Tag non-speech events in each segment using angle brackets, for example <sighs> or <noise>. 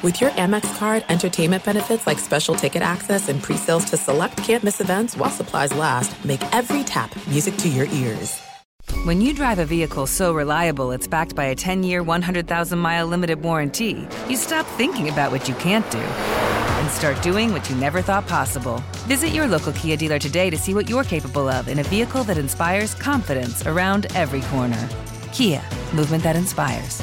With your Amex card, entertainment benefits like special ticket access and pre-sales to select campus events while supplies last, make every tap music to your ears. When you drive a vehicle so reliable it's backed by a 10-year, 100,000-mile limited warranty, you stop thinking about what you can't do and start doing what you never thought possible. Visit your local Kia dealer today to see what you're capable of in a vehicle that inspires confidence around every corner. Kia, movement that inspires.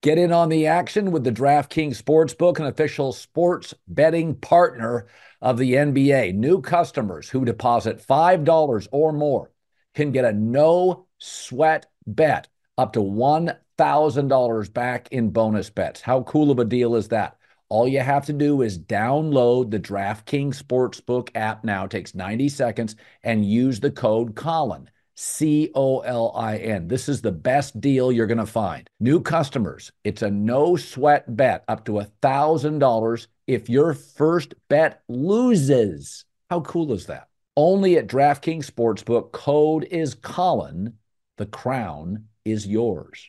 Get in on the action with the DraftKings Sportsbook, an official sports betting partner of the NBA. New customers who deposit $5 or more can get a no sweat bet up to $1,000 back in bonus bets. How cool of a deal is that? All you have to do is download the DraftKings Sportsbook app now. It takes 90 seconds and use the code Colin. C O L I N. This is the best deal you're going to find. New customers, it's a no sweat bet up to $1,000 if your first bet loses. How cool is that? Only at DraftKings Sportsbook. Code is Colin. The crown is yours.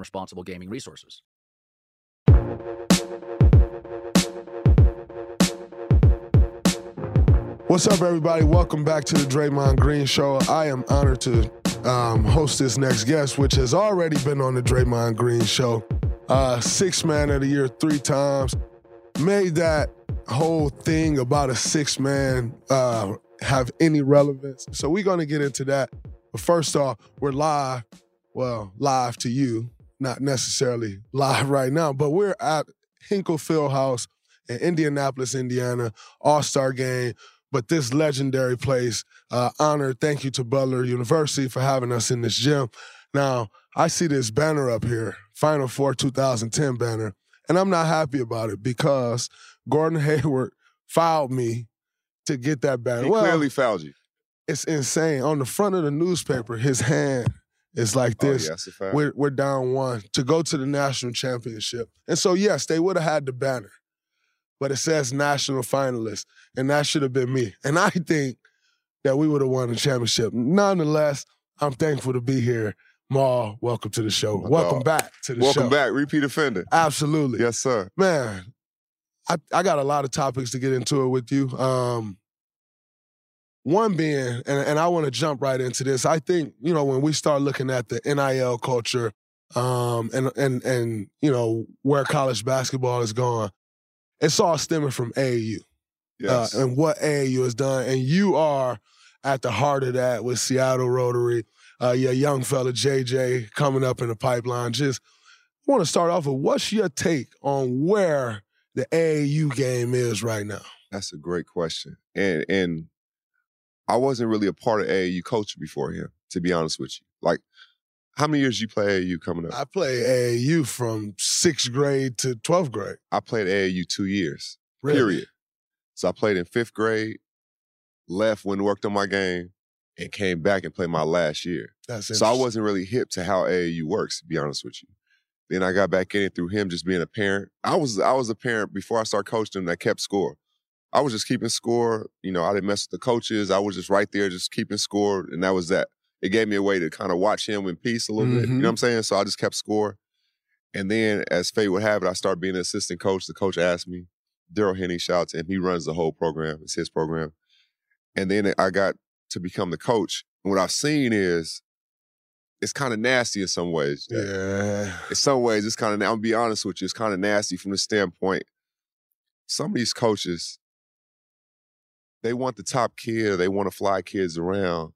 responsible gaming resources. What's up, everybody? Welcome back to the Draymond Green Show. I am honored to um, host this next guest, which has already been on the Draymond Green Show. Uh, six man of the year three times. Made that whole thing about a six man uh, have any relevance. So we're going to get into that. But first off, we're live, well, live to you not necessarily live <laughs> right now, but we're at Hinkle Fieldhouse in Indianapolis, Indiana, All Star game. But this legendary place, uh, honor, thank you to Butler University for having us in this gym. Now, I see this banner up here, Final Four 2010 banner, and I'm not happy about it because Gordon <laughs> Hayward fouled me to get that banner. He well, clearly fouled you. It's insane. On the front of the newspaper, his hand it's like oh, this. Oh, we're we're down one to go to the national championship. And so yes, they would have had the banner. But it says national finalist. And that should have been me. And I think that we would have won the championship. Nonetheless, I'm thankful to be here. Maul, welcome to the show. Oh welcome God. back to the welcome show. Welcome back, repeat offender. Absolutely. Yes, sir. Man, I, I got a lot of topics to get into it with you. Um, one being, and, and I want to jump right into this. I think you know when we start looking at the NIL culture, um, and and and you know where college basketball is going, it's all stemming from AAU, uh, yes. uh, and what AAU has done. And you are at the heart of that with Seattle Rotary. Uh, your young fella JJ coming up in the pipeline. Just want to start off with what's your take on where the AAU game is right now? That's a great question, and and I wasn't really a part of AAU culture before him, to be honest with you. Like How many years you play AAU coming up? I play AAU from sixth grade to 12th grade. I played AAU two years, Really? period. So I played in fifth grade, left, went and worked on my game, and came back and played my last year. That's So I wasn't really hip to how AAU works, to be honest with you. Then I got back in it through him just being a parent. I was I was a parent before I started coaching that kept score. I was just keeping score. You know, I didn't mess with the coaches. I was just right there, just keeping score, and that was that. It gave me a way to kind of watch him in peace a little bit. You know mm-hmm. what I'm saying? So I just kept score. And then, as fate would have it, I started being an assistant coach. The coach asked me, Daryl Henney, shout out to him. He runs the whole program. It's his program. And then I got to become the coach. And what I've seen is it's kind of nasty in some ways. Jack. Yeah. In some ways, it's kind of, I'm gonna be honest with you, it's kind of nasty from the standpoint. Some of these coaches, they want the top kid they want to fly kids around.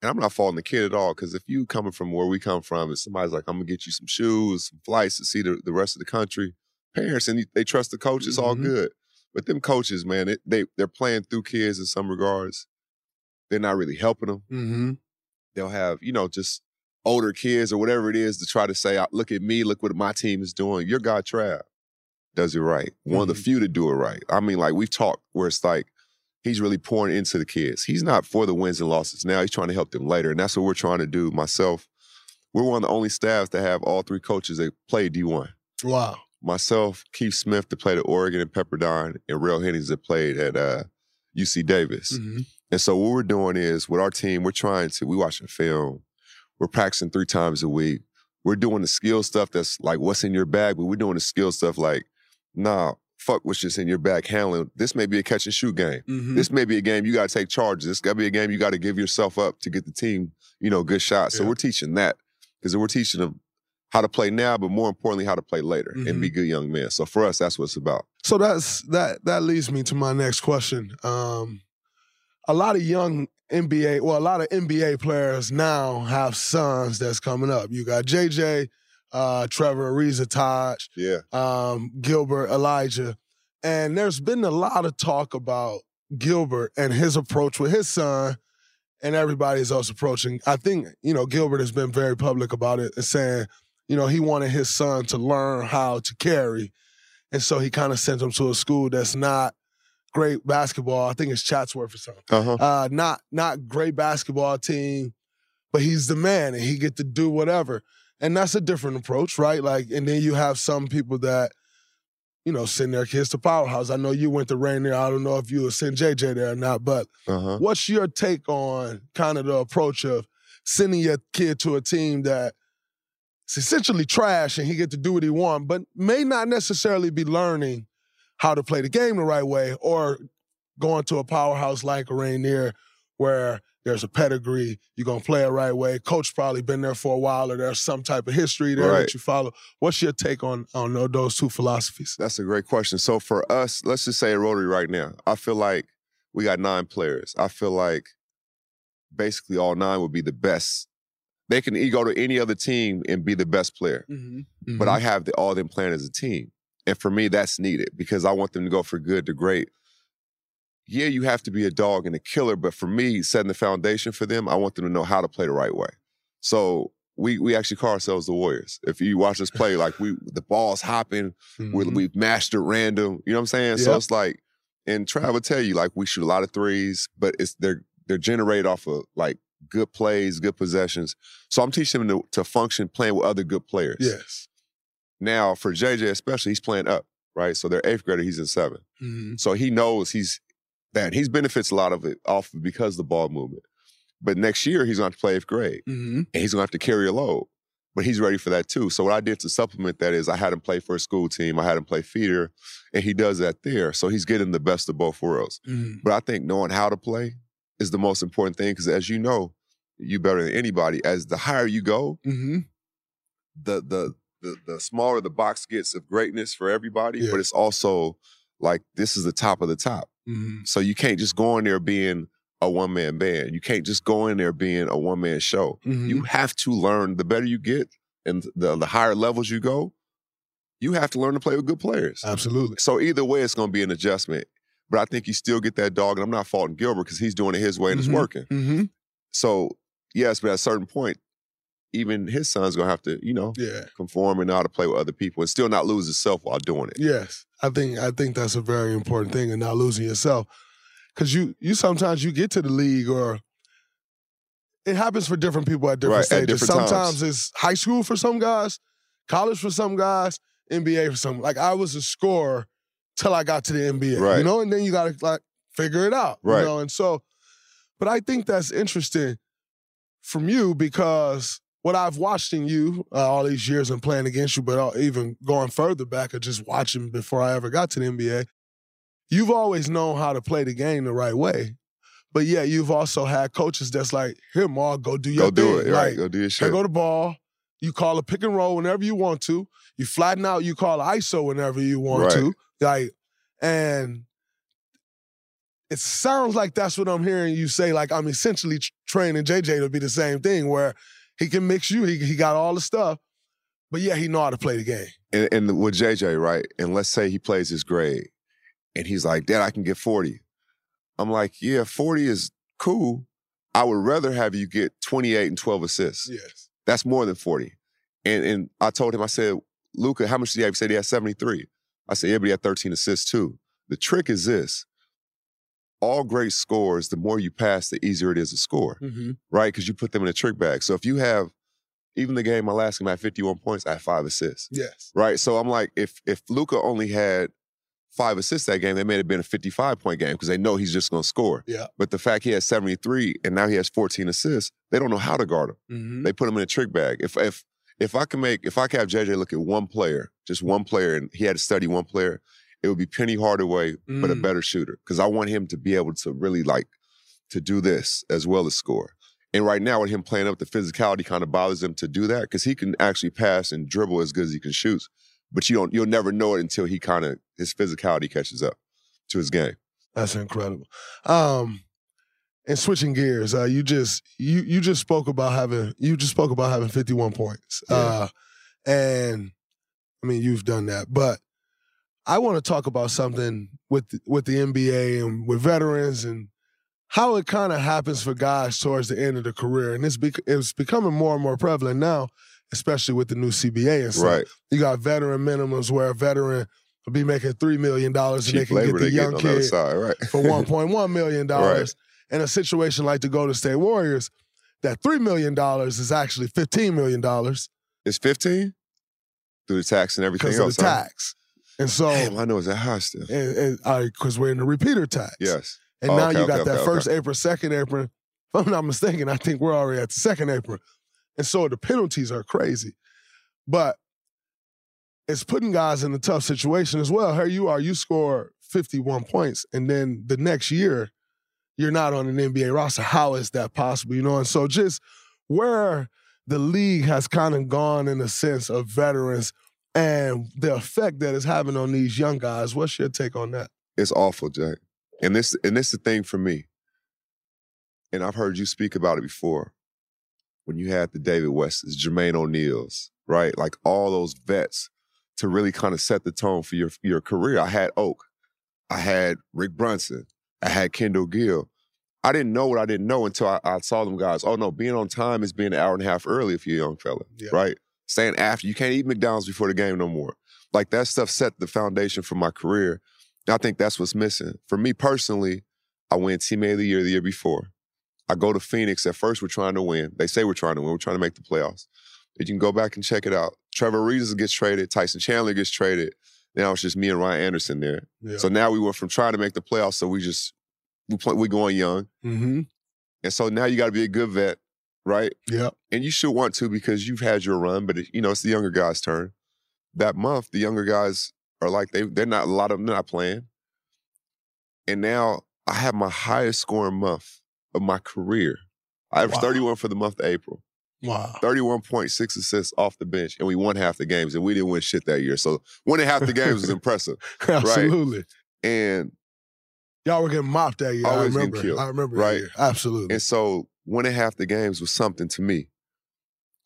And I'm not faulting the kid at all, because if you coming from where we come from and somebody's like, I'm gonna get you some shoes, some flights to see the, the rest of the country, parents and they trust the coach, it's all Mhm. good. But them coaches, man, it, they they're playing through kids in some regards. They're not really helping them Mm-hmm. they'll have you know just older kids or whatever it is to try to say look at me look what my team is doing your guy trav does it right one of the few to do it right i mean like we've talked where it's like he's really pouring into the kids he's not for the wins and losses now he's trying to help them later and that's what we're trying to do myself we're one of the only staffs that have all three coaches that play d1 Wow. myself keith smith that played at oregon and pepperdine and real hennings that played at uh, uc davis Mhm. and so what we're doing is with our team, we're trying to, we watching film, we're practicing three times a week. We're doing the skill stuff that's like what's in your bag, but we're doing the skill stuff like, nah, fuck what's just in your bag handling. This may be a catch and shoot game. Mhm. This may be a game you gotta take charge. This gotta be a game you gotta give yourself up to get the team, you know, good shots. So Yeah. we're teaching that. Because we're teaching them how to play now, but more importantly, how to play later and Mm-hmm. be good young men. So for us, that's what it's about. So that's that that leads me to my next question. Um, a lot of young NBA, well, a lot of NBA players now have sons that's coming up. You got JJ, uh, Trevor, Ariza Taj, Yeah. um, Gilbert, Elijah. And there's been a lot of talk about Gilbert and his approach with his son and everybody else approaching. I think, you know, Gilbert has been very public about it and saying, you know, he wanted his son to learn how to carry. And so he kind of sent him to a school that's not great basketball. I think it's Chatsworth or something. Uh-huh. Uh, not not great basketball team, but he's the man and he get to do whatever. And that's a different approach, right? Like, and then you have some people that, you know, send their kids to Powerhouse. I know you went to Rainier. I don't know if you would send JJ there or not, but Uh-huh. what's your take on kind of the approach of sending your kid to a team that it's essentially trash and he get to do what he want, but may not necessarily be learning how to play the game the right way, or going to a powerhouse like Rainier where there's a pedigree, you're gonna play it right way. Coach probably been there for a while, or there's some type of history there Right. that you follow. What's your take on on tho- those two philosophies? That's a great question. So for us, let's just say Rotary right now. I feel like we got nine players. I feel like basically all nine would be the best. They can go to any other team and be the best player. Mm-hmm. But I have the, all them playing as a team. And for me, that's needed because I want them to go for good to great. Yeah, you have to be a dog and a killer, but for me, setting the foundation for them, I want them to know how to play the right way. So we we actually call ourselves the Warriors. If you watch us play, like we the ball's hopping, we, Mhm. we've mastered random. You know what I'm saying? So it's like, and Trav will tell you, like we shoot a lot of threes, but it's they're they're generated off of like good plays, good possessions. So I'm teaching them to, to function playing with other good players. Yes. Now for JJ especially, he's playing up, right? So they're eighth grader, he's in 7 Mm-hmm. So he knows he's that he's benefits a lot of it off because of the ball movement. But next year he's going to have to play eighth grade Mm-hmm. and he's going to have to carry a load. But he's ready for that too. So what I did to supplement that is I had him play for a school team. I had him play feeder, and he does that there. So he's getting the best of both worlds. Mm-hmm. But I think knowing how to play is the most important thing because as you know, you better than anybody. As the higher you go, Mm-hmm. the the the, the smaller the box gets of greatness for everybody. Yeah. But it's also like this is the top of the top. Mm-hmm. So you can't just go in there being a one man band. You can't just go in there being a one man show. Mm-hmm. You have to learn. The better you get, and the the higher levels you go, you have to learn to play with good players. Absolutely. So either way, it's going to be an adjustment. But I think you still get that dog, and I'm not faulting Gilbert because he's doing it his way and Mhm. it's working. Mm-hmm. So yes, but at a certain point, even his son's gonna have to, you know, Yeah. conform and know how to play with other people and still not lose himself while doing it. Yes, I think I think that's a very important thing, and not losing yourself, because you you sometimes you get to the league or it happens for different people at different Right, at stages. different sometimes times. it's high school for some guys, college for some guys, NBA for some. Like I was a scorer till I got to the NBA, you know, and then you got to like figure it out, Right. you know, and so. But I think that's interesting from you because what I've watched in you uh, all these years and playing against you, but uh, even going further back or just watching before I ever got to the NBA, you've always known how to play the game the right way. But yeah, you've also had coaches that's like, here, Ma, go do your Go do thing. it, right? Like, Go do your shit. go the ball. You call a pick and roll whenever you want to. You flatten out, you call ISO whenever you want Right. to. Like, and it sounds like that's what I'm hearing you say. Like, I'm essentially training JJ to be the same thing where he can mix you, he, he got all the stuff, but yeah, he know how to play the game. and, and with JJ, right? And let's say he plays his grade and he's like, Dad, I can get 40. I'm like, yeah, 40 is cool. I would rather have you get 28 and 12 assists. Yes. That's more than 40. And and I told him, I said, Luka, how much did he have? He said he had 73. I said, yeah, but he had 13 assists too. The trick is this. All great scores, the more you pass, the easier it is to score, Mm-hmm. right? Because you put them in a trick bag. So if you have, even the game, my last game, I had 51 points, I had five assists Yes. right? So I'm like, if if Luka only had five assists that game, they may have been a 55 point game because they know he's just going to score. Yeah. But the fact he has 73 and now he has 14 assists, they don't know how to guard him. Mm-hmm. They put him in a trick bag. If if if I can make if I can have JJ look at one player, just one player, and he had to study one player, it would be Penny Hardaway, but a Mm. better shooter because I want him to be able to really like to do this as well as score. And right now, with him playing up, the physicality kind of bothers him to do that because he can actually pass and dribble as good as he can shoot. But you don't, you'll never know it until he kind of his physicality catches up to his game. That's incredible. Um, and switching gears, uh, you just you you just spoke about having you just spoke about having 51 points. Uh, and I mean you've done that, but I want to talk about something with with the NBA and with veterans and how it kind of happens for guys towards the end of the career, and it's bec- it's becoming more and more prevalent now, especially with the new CBA and stuff. Right. You got veteran minimums where a veteran will be making three million dollars and they can get the they young kid side, right? for one point one million <laughs> dollars. Right. In a situation like the Golden State Warriors, that three million dollars is actually fifteen million dollars It's 15 through the tax and everything because of the huh? tax. And so, Damn, I know it's that high still. because we're in the repeater tax. Yes. And Oh, now okay, you got okay, that okay, first apron, second apron. If I'm not mistaken, I think we're already at the second apron. And so the penalties are crazy. But it's putting guys in a tough situation as well. Here you are, you score 51 points, and then the next year, you're not on an NBA roster. How is that possible? You know, and so just where the league has kind of gone in the sense of veterans and the effect that it's having on these young guys. What's your take on that? It's awful, Jay. And this and this is the thing for me. And I've heard you speak about it before. When you had the David Wests, Jermaine O'Neal's, right? Like all those vets to really kind of set the tone for your your career. I had Oak. I had Rick Brunson. I had Kendall Gill. I didn't know what I didn't know until I, I saw them guys. Oh no, being on time is being an hour and a half early if you're a young fella, Yeah. right? Staying after you can't eat McDonald's before the game no more. Like that stuff set the foundation for my career. And I think that's what's missing. For me personally, I win teammate of the year the year before. I go to Phoenix. At first, we're trying to win. They say we're trying to win. We're trying to make the playoffs. But You can go back and check it out. Trevor Reeves gets traded. Tyson Chandler gets traded. Now it's just me and Ryan Anderson there. Yeah. So now we went from trying to make the playoffs, so we just we play, we going young, mm-hmm. and so now you got to be a good vet, right? Yeah. And you should want to because you've had your run, but it, you know it's the younger guys' turn. That month, the younger guys are like they they're not a lot of them not playing, and now I have my highest scoring month of my career. I averaged Wow. 31 for the month of April. Wow. 31.6 assists off the bench, and we won half the games, and we didn't win shit that year. So winning half the games was <laughs> impressive. Absolutely. And Y'all were getting mopped that year. I remember. I remember that right? year. Absolutely. And so winning half the games was something to me.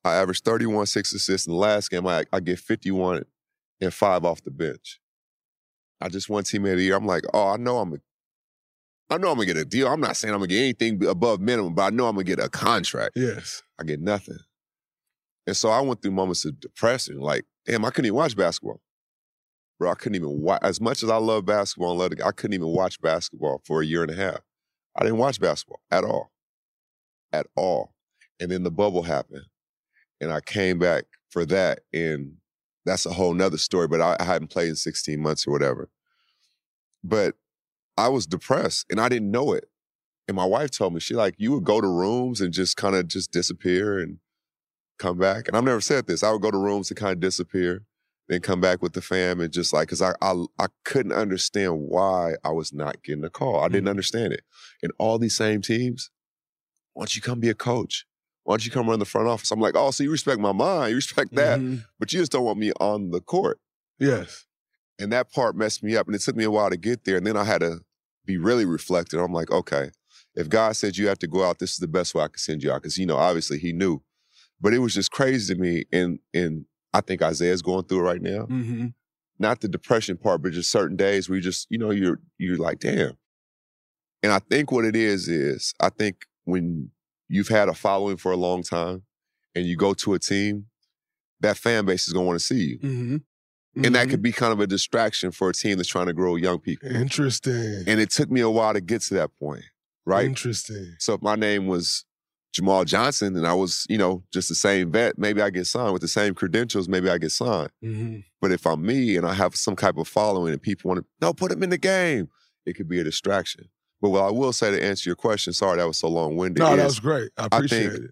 I averaged 31, six assists. In the last game, I, I get 51 and five off the bench. I just won teammate of the year. I'm like, oh, I know I'm a, I know I'm gonna get a deal. I'm not saying I'm gonna get anything above minimum, but I know I'm gonna get a contract. yes. I get nothing. And so I went through moments of depression. Like, damn, I couldn't even watch basketball. Bro, I couldn't even watch. As much as I love basketball and love it, I couldn't even watch basketball for a year and a half. I didn't watch basketball at all. At all. And then the bubble happened. And I came back for that. And that's a whole nother story. But I, I hadn't played in 16 months or whatever. But I was depressed and I didn't know it. And my wife told me, she like, you would go to rooms and just kind of just disappear and come back. And I've never said this. I would go to rooms and kind of disappear, then come back with the fam and just like, cause I, I, I couldn't understand why I was not getting a call. I didn't Mhm. understand it. And all these same teams, why don't you come be a coach? Why don't you come run the front office? I'm like, oh, so you respect my mind, you respect that, Mhm. but you just don't want me on the court. Yes. And that part messed me up. And it took me a while to get there. And then I had to be really reflective. I'm like, okay, if God said you have to go out, this is the best way I can send you out. Cause you know, obviously he knew. But it was just crazy to me. And and I think Isaiah's going through it right now. Mm-hmm. Not the depression part, but just certain days where you just, you know, you're you're like, damn. And I think what it is is I think when you've had a following for a long time and you go to a team, that fan base is gonna want to see you. Mm-hmm. And that could be kind of a distraction for a team that's trying to grow young people. interesting. And it took me a while to get to that point, right? Interesting. So if my name was Jamal Johnson and I was, you know, just the same vet, maybe I get signed with the same credentials, maybe I get signed. Mm-hmm. But if I'm me and I have some type of following and people want to, no, put him in the game, it could be a distraction. But what I will say to answer your question, sorry that was so long winded. No, that is was great. I I appreciate think- it.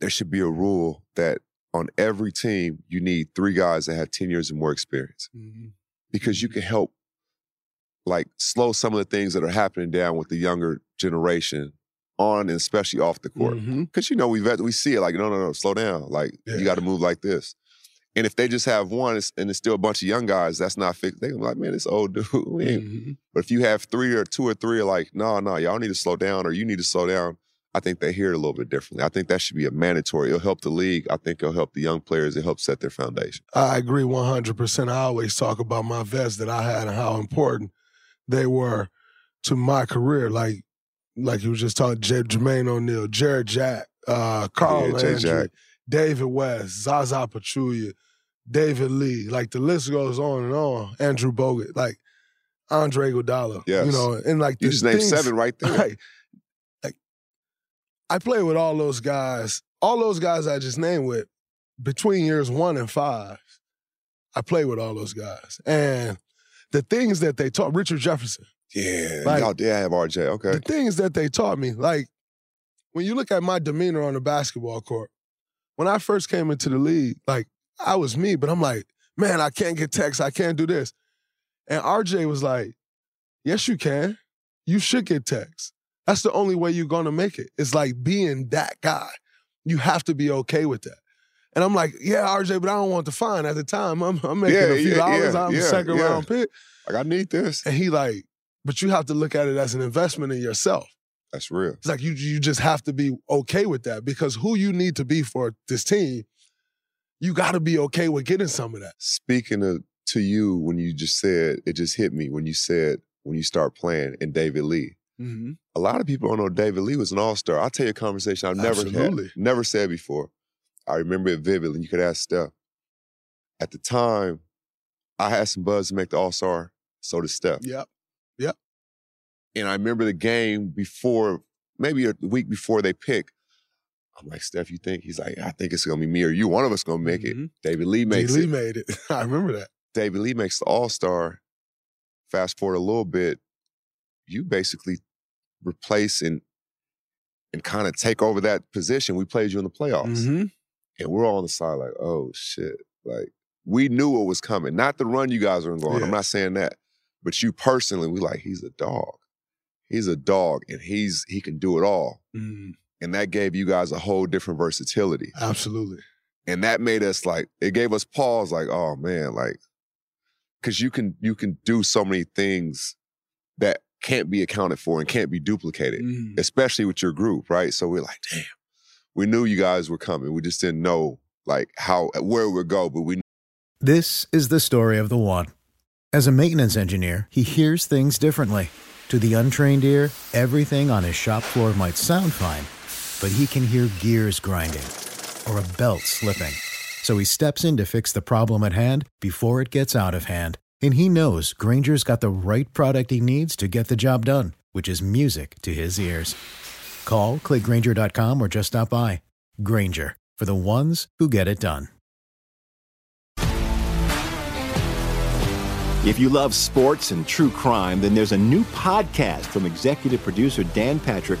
there should be a rule that on every team, you need three guys that have 10 years or more experience. Mhm. because you can help like slow some of the things that are happening down with the younger generation on and especially off the court. Because you know we we see it like no no no slow down like Yeah. you got to move like this. And if they just have one and it's still a bunch of young guys, that's not fixed. They're like, man, this old <laughs> dude. we ain't-" Mhm. But if you have three or two or three are like, no, no, y'all need to slow down or you need to slow down. I think they hear it a little bit differently. I think that should be a mandatory. It'll help the league. I think it'll help the young players. It helps set their foundation. I agree 100%. I always talk about my vets that I had and how important they were to my career. Like, like you just talking, J- Jermaine O'Neal, Jarrett Jack, uh, Carl Yeah, Landry, Jack. David West, Zaza Pachulia, David Lee. Like the list goes on and on. Andrew Bogut, like Andre Iguodala. Yes. You know, and like You just named things- seven right there. Right. Like, I play with all those guys, all those guys I just named with between years one and five. I play with all those guys. And the things that they taught, Richard Jefferson, Yeah, Like- y'all did have RJ. Okay. the things that they taught me, like when you look at my demeanor on the basketball court, when I first came into the league, like I was me, but I'm like, man, I can't get texts, I can't do this. And RJ was like, yes, you can. You should get texts. That's the only way you're gonna make it. It's like being that guy. You have to be okay with that. And I'm like, yeah, RJ, but I don't want the fine. At the time, I'm, I'm making Yeah, a few yeah, dollars. yeah, I'm a second round pick. Like I need this. And he like, but you have to look at it as an investment in yourself. That's real. It's like you you just have to be okay with that because who you need to be for this team, you got to be okay with getting some of that. Speaking of to you, when you just said it, just hit me when you said when you start playing and David Lee. Mm-hmm. A lot of people don't know David Lee was an all star. I'll tell you a conversation I've never Absolutely. had, never said before. I remember it vividly. And You could ask Steph. At the time, I had some buzz to make the all star. So did Steph. Yep. Yep. And I remember the game before, maybe a week before they pick. I'm like, Steph, you think? He's like, I think it's gonna be me or you. One of us gonna make it. Mhm. David Lee makes Lee it. Lee made it. <laughs> I remember that. David Lee makes the All Star. Fast forward a little bit, you basically replace and and kind of take over that position. We played you in the playoffs, Mm-hmm. and we're all on the side like, oh shit, like we knew what was coming. Not the run you guys were going. Yeah. I'm not saying that, but you personally, we like he's a dog. He's a dog, and he's he can do it all. Mm, And that gave you guys a whole different versatility. absolutely. and that made us like it gave us pause like oh man like because you can you can do so many things that can't be accounted for and can't be duplicated Mm. especially with your group right so we're like damn we knew you guys were coming we just didn't know like how where it would go but we This is the story of the one. As a maintenance engineer, he hears things differently. To the untrained ear, everything on his shop floor might sound fine, but he can hear gears grinding or a belt slipping. So he steps in to fix the problem at hand before it gets out of hand. And he knows Grainger's got the right product he needs to get the job done, which is music to his ears. Call, clickgrainger.com, or just stop by. Grainger, for the ones who get it done. If you love sports and true crime, then there's a new podcast from executive producer Dan Patrick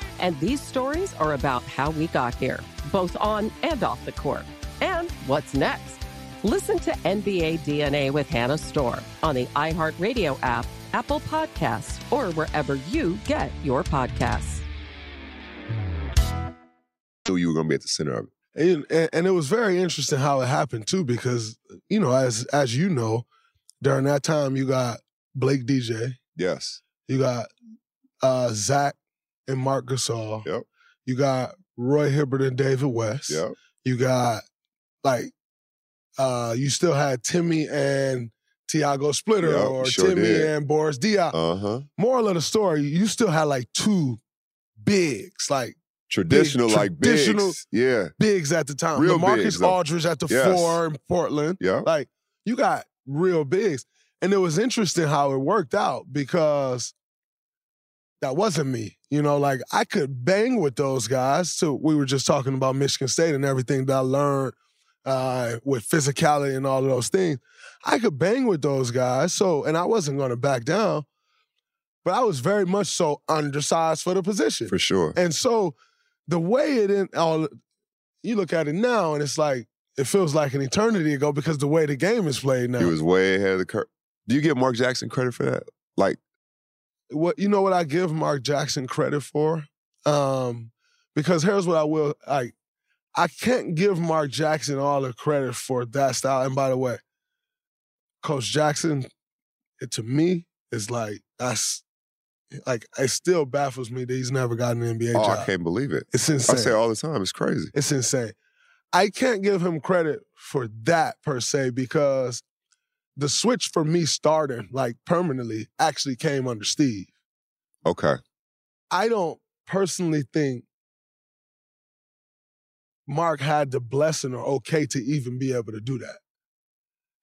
And these stories are about how we got here, both on and off the court. And what's next? Listen to NBA DNA with Hannah Storm on the iHeartRadio app, Apple Podcasts, or wherever you get your podcasts. Knew you were going to be at the center of it. And, and, and it was very interesting how it happened too, because you know, as as you know, during that time you got Blake DJ, Yes. you got uh Zach and Marc Gasol, Yep. you got Roy Hibbert and David West, Yep. you got like uh you still had Timmy and Tiago Splitter Yep, or sure Timmy did. and Boris Diaw. Uh huh. Moral of the story, you still had like two bigs, like Traditional, Big like traditional- bigs. Yeah. bigs at the time. Real Marcus bigs. Aldridge at the Yes. four in Portland. Yeah. Like you got real bigs. And it was interesting how it worked out because that wasn't me. You know, like I could bang with those guys. So we were just talking about Michigan State and everything that I learned uh, with physicality and all of those things. I could bang with those guys. So, and I wasn't going to back down, but I was very much so undersized for the position. For sure. And so the way it in all you look at it now and it's like it feels like an eternity ago because the way the game is played now. He was way ahead of the curve. Do you give Mark Jackson credit for that? Like, what you know what I give Mark Jackson credit for? Um, because here's what I will like I can't give Mark Jackson all the credit for that style. And by the way, Coach Jackson, it, to me, is like that's like it still baffles me that he's never gotten an NBA oh, job. I can't believe it. It's insane. I say all the time, it's crazy. It's insane. I can't give him credit for that per se because the switch for me starting like permanently actually came under Steve. Okay. I don't personally think Mark had the blessing or okay to even be able to do that.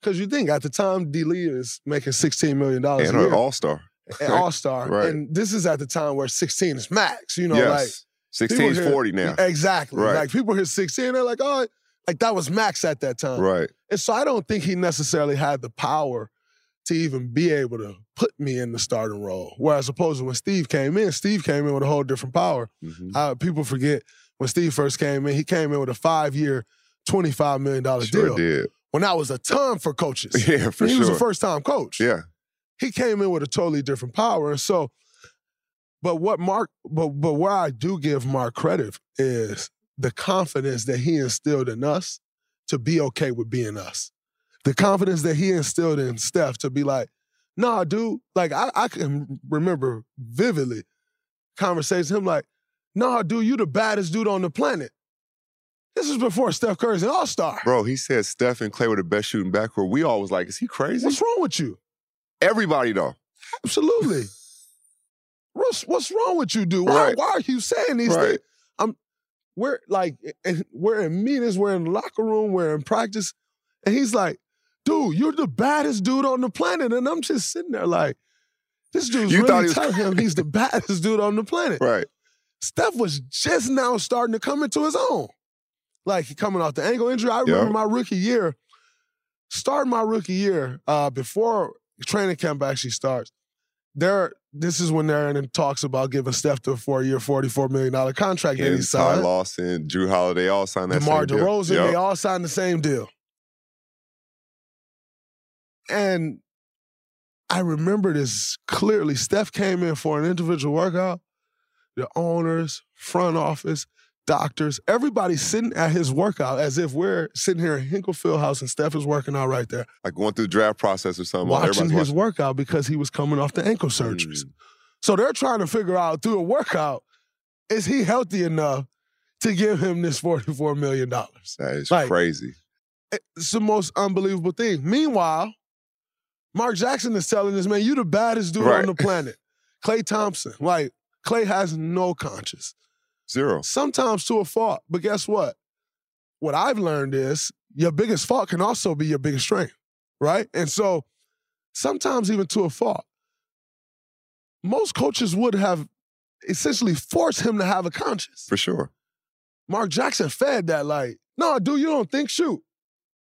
Because you think at the time D. Lee is making $16 million a And an all star. an all-star. <laughs> Right. And this is at the time where 16 is max. You know, yes. like 16 is 40 now. Exactly. Right. Like people hit 16, they're like, oh, like that was max at that time. Right. And so I don't think he necessarily had the power to even be able to put me in the starting role. Whereas opposed to when Steve came in, Steve came in with a whole different power. Mhm. Uh, people forget when Steve first came in, he came in with a five-year, $25 million Sure deal. did. When that was a ton for coaches. <laughs> Yeah, for he sure. was a first-time coach Yeah. he came in with a totally different power. And so, but what Mark, but but where I do give Mark credit is the confidence that he instilled in us to be okay with being us. The confidence that he instilled in Steph to be like, nah, dude, like I, I can remember vividly conversations, him like, nah, dude, you the baddest dude on the planet. This is before Steph Curry's an all-star. Bro, he said Steph and Klay were the best shooting backcourt. We all was like, is he crazy? What's wrong with you? Everybody though. Absolutely. <laughs> What's, what's wrong with you, dude? Why, Right. why are you saying these Right. things? I'm we're like and we're in meetings, we're in the locker room, we're in practice, and he's like, dude, you're the baddest dude on the planet. And I'm just sitting there like, this dude's You really he was telling him he's the <laughs> baddest dude on the planet. Right. Steph was just now starting to come into his own. Like coming off the ankle injury. I remember Yeah. my rookie year, starting my rookie year, uh, before training camp actually starts, there this is when they're in and talks about giving Steph the four-year, $44 million contract that he And Ty signed. Lawson, Jrue Holiday all signed that DeMar same deal. DeRozan, Yep. they all signed the same deal. And I remember this clearly. Steph came in for an individual workout. The owners, front office, doctors, everybody sitting at his workout as if we're sitting here in Hinkle Fieldhouse and Steph is working out right there, like going through the draft process or something. watching his workout because he was coming off the ankle surgeries. Mm. So they're trying to figure out through a workout, is he healthy enough to give him this $44 million? That is Like, crazy. It's the most unbelievable thing. Meanwhile, Mark Jackson is telling this man, you the baddest dude Right. on the planet. Klay Thompson, like, Klay has no conscience. Zero. Sometimes to a fault. But guess what? What I've learned is your biggest fault can also be your biggest strength, right? And so sometimes even to a fault. Most coaches would have essentially forced him to have a conscience. For sure. Mark Jackson fed that, like, no, dude, you don't think shoot.